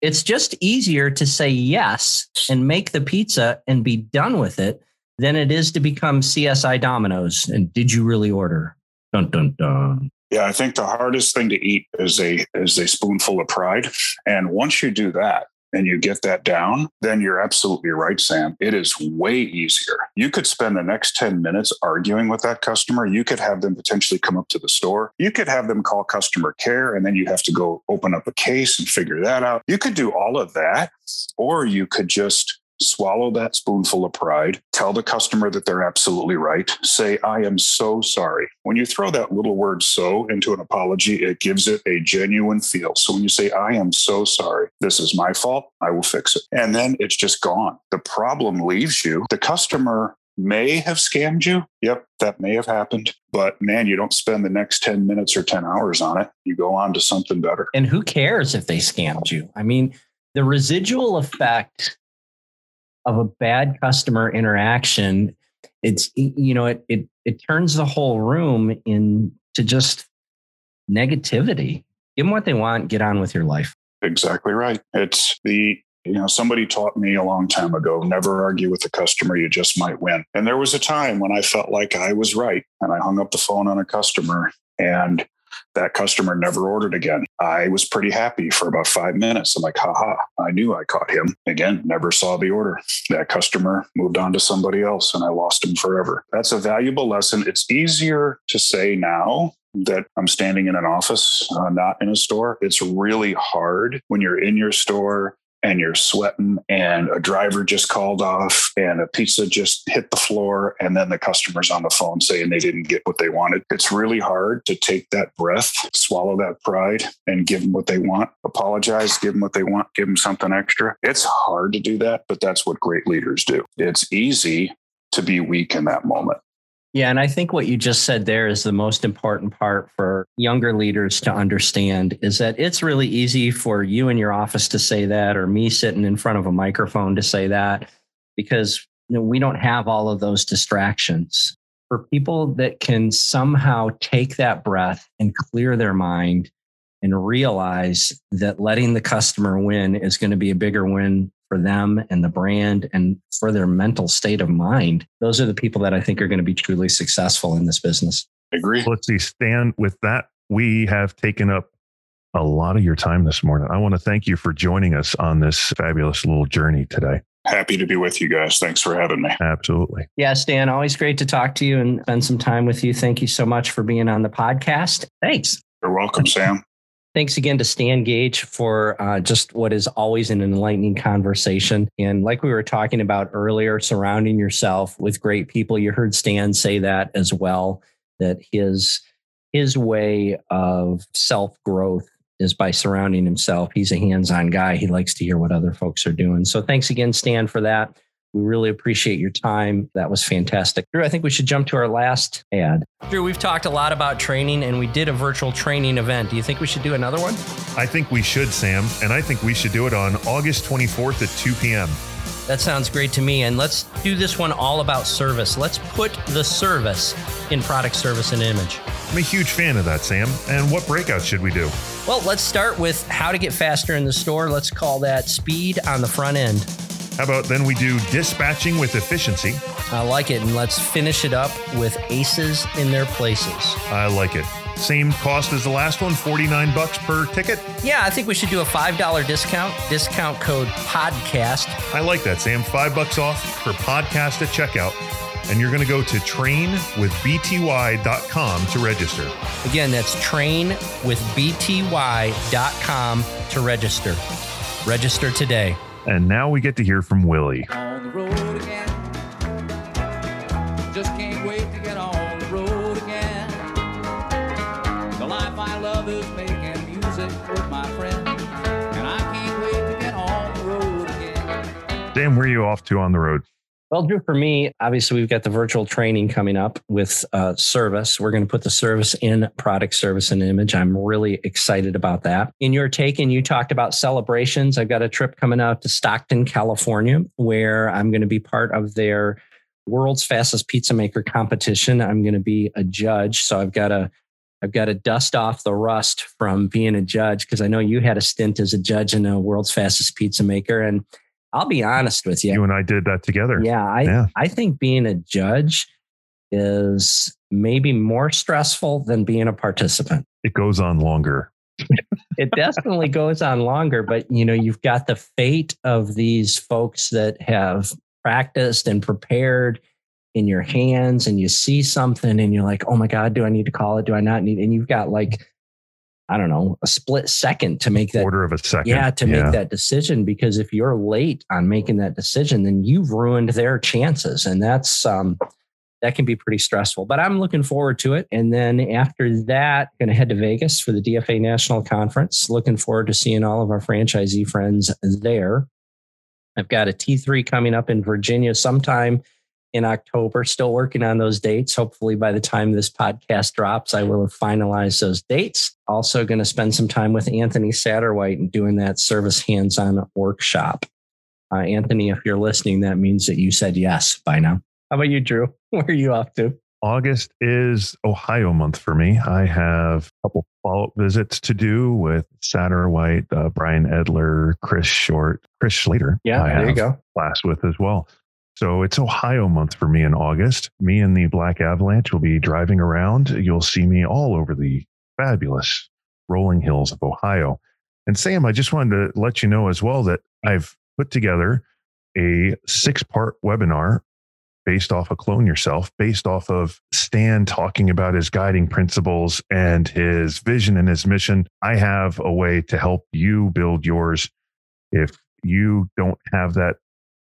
S3: It's just easier to say yes and make the pizza and be done with it than it is to become CSI Domino's. And did you really order? Dun dun dun.
S8: Yeah, I think the hardest thing to eat is a is a spoonful of pride. And once you do that, and you get that down, then you're absolutely right, Sam. It is way easier. You could spend the next 10 minutes arguing with that customer. You could have them potentially come up to the store. You could have them call customer care, and then you have to go open up a case and figure that out. You could do all of that, or you could just swallow that spoonful of pride, tell the customer that they're absolutely right, say, I am so sorry. When you throw that little word so into an apology, it gives it a genuine feel. So when you say, I am so sorry, this is my fault, I will fix it. And then it's just gone. The problem leaves you. The customer may have scammed you. Yep, that may have happened. But man, you don't spend the next 10 minutes or 10 hours on it. You go on to something better.
S3: And who cares if they scammed you? I mean, the residual effect of a bad customer interaction, it's you know it it it turns the whole room into just negativity. Give them what they want. Get on with your life.
S8: Exactly right. It's the you know somebody taught me a long time ago never argue with the customer you just might win and there was a time when i felt like i was right and i hung up the phone on a customer and that customer never ordered again. I was pretty happy for about five minutes. I'm like, haha, I knew I caught him. Again, never saw the order. That customer moved on to somebody else and I lost him forever. That's a valuable lesson. It's easier to say now that I'm standing in an office, uh, not in a store. It's really hard when you're in your store and you're sweating and a driver just called off and a pizza just hit the floor and then the customer's on the phone saying they didn't get what they wanted. It's really hard to take that breath swallow that pride and give them what they want. Apologize give them what they want give them something extra. It's hard to do that but that's what great leaders do. It's easy to be weak in that moment
S3: yeah, and I think what you just said there is the most important part for younger leaders to understand is that it's really easy for you in your office to say that, or me sitting in front of a microphone to say that, because you know, we don't have all of those distractions. For people that can somehow take that breath and clear their mind and realize that letting the customer win is going to be a bigger win for them and the brand and for their mental state of mind. Those are the people that I think are going to be truly successful in this business.
S8: Agree.
S4: Let's see, Stan, with that, we have taken up a lot of your time this morning. I want to thank you for joining us on this fabulous little journey today.
S8: Happy to be with you guys. Thanks for having me.
S4: Absolutely.
S3: Yeah, Stan, always great to talk to you and spend some time with you. Thank you so much for being on the podcast. Thanks.
S8: You're welcome, Sam.
S3: Thanks again to Stan Gage for uh, just what is always an enlightening conversation. And like we were talking about earlier, surrounding yourself with great people. You heard Stan say that as well, that his his way of self growth is by surrounding himself. He's a hands on guy. He likes to hear what other folks are doing. So thanks again, Stan, for that. We really appreciate your time. That was fantastic. Drew, I think we should jump to our last ad. Drew, we've talked a lot about training and we did a virtual training event. Do you think we should do another one?
S4: I think we should, Sam. And I think we should do it on August 24th at 2 p.m.
S3: That sounds great to me. And let's do this one all about service. Let's put the service in product, service, and image.
S4: I'm a huge fan of that, Sam. And what breakouts should we do?
S3: Well, let's start with how to get faster in the store. Let's call that speed on the front end.
S4: How about then we do dispatching with efficiency?
S3: I like it. And let's finish it up with aces in their places.
S4: I like it. Same cost as the last one, 49 bucks per ticket.
S3: Yeah, I think we should do a $5 discount. Discount code podcast.
S4: I like that, Sam. Five bucks off for podcast at checkout. And you're going to go to trainwithbty.com to register.
S3: Again, that's trainwithbty.com to register. Register today.
S4: And now we get to hear from Willie.
S9: On the road again. Just can't wait to get on the road again. The life I love is making music with my friends. And I can't wait to get on the road again.
S4: Sam, where are you off to on the road?
S3: Well, Drew, for me, obviously, we've got the virtual training coming up with uh, service. We're going to put the service in product, service, and image. I'm really excited about that. In your take, and you talked about celebrations. I've got a trip coming out to Stockton, California, where I'm going to be part of their world's fastest pizza maker competition. I'm going to be a judge. So I've got a I've got to dust off the rust from being a judge because I know you had a stint as a judge in a world's fastest pizza maker. And I'll be honest with you.
S4: You and I did that together.
S3: Yeah, I
S4: Yeah.
S3: I think being a judge is maybe more stressful than being a participant.
S4: It goes on longer.
S3: It definitely goes on longer, but you know, you've got the fate of these folks that have practiced and prepared in your hands and you see something and you're like, "Oh my god, do I need to call it? Do I not need?" And you've got like I don't know, a split second to make that
S4: Quarter of a second.
S3: yeah, to make that decision because if you're late on making that decision, then you've ruined their chances, and that's um, that can be pretty stressful. But I'm looking forward to it. And then after that, going to head to Vegas for the DFA National Conference. Looking forward to seeing all of our franchisee friends there. I've got a T3 coming up in Virginia sometime in October. Still working on those dates. Hopefully, by the time this podcast drops, I will have finalized those dates. Also, going to spend some time with Anthony Satterwhite and doing that service hands on workshop. Uh, Anthony, if you're listening, that means that you said yes by now. How about you, Drew? Where are you off to?
S4: August is Ohio month for me. I have a couple follow up visits to do with Satterwhite, uh, Brian Edler, Chris Short, Chris Slater.
S3: Yeah,
S4: I
S3: there you go.
S4: Class with as well. So it's Ohio month for me in August. Me and the Black Avalanche will be driving around. You'll see me all over the fabulous rolling hills of Ohio. And Sam, I just wanted to let you know as well that I've put together a six part webinar based off of Clone Yourself, based off of Stan talking about his guiding principles and his vision and his mission. I have a way to help you build yours. If you don't have that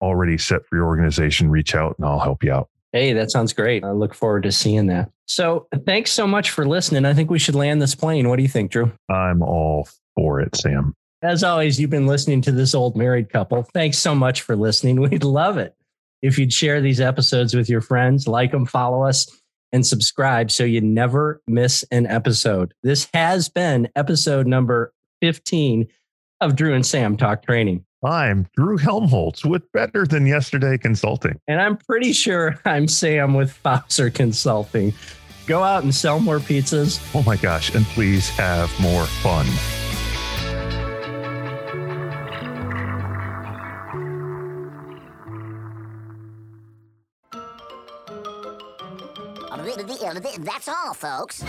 S4: already set for your organization, reach out and I'll help you out.
S3: Hey, that sounds great. I look forward to seeing that. So, thanks so much for listening. I think we should land this plane. What do you think, Drew?
S4: I'm all for it, Sam.
S3: As always, you've been listening to this old married couple. Thanks so much for listening. We'd love it if you'd share these episodes with your friends, like them, follow us, and subscribe so you never miss an episode. This has been episode number 15 of Drew and Sam Talk Training.
S4: I'm Drew Helmholtz with Better Than Yesterday Consulting.
S3: And I'm pretty sure I'm Sam with Fauser Consulting. Go out and sell more pizzas.
S4: Oh my gosh. And please have more fun.
S10: That's all, folks.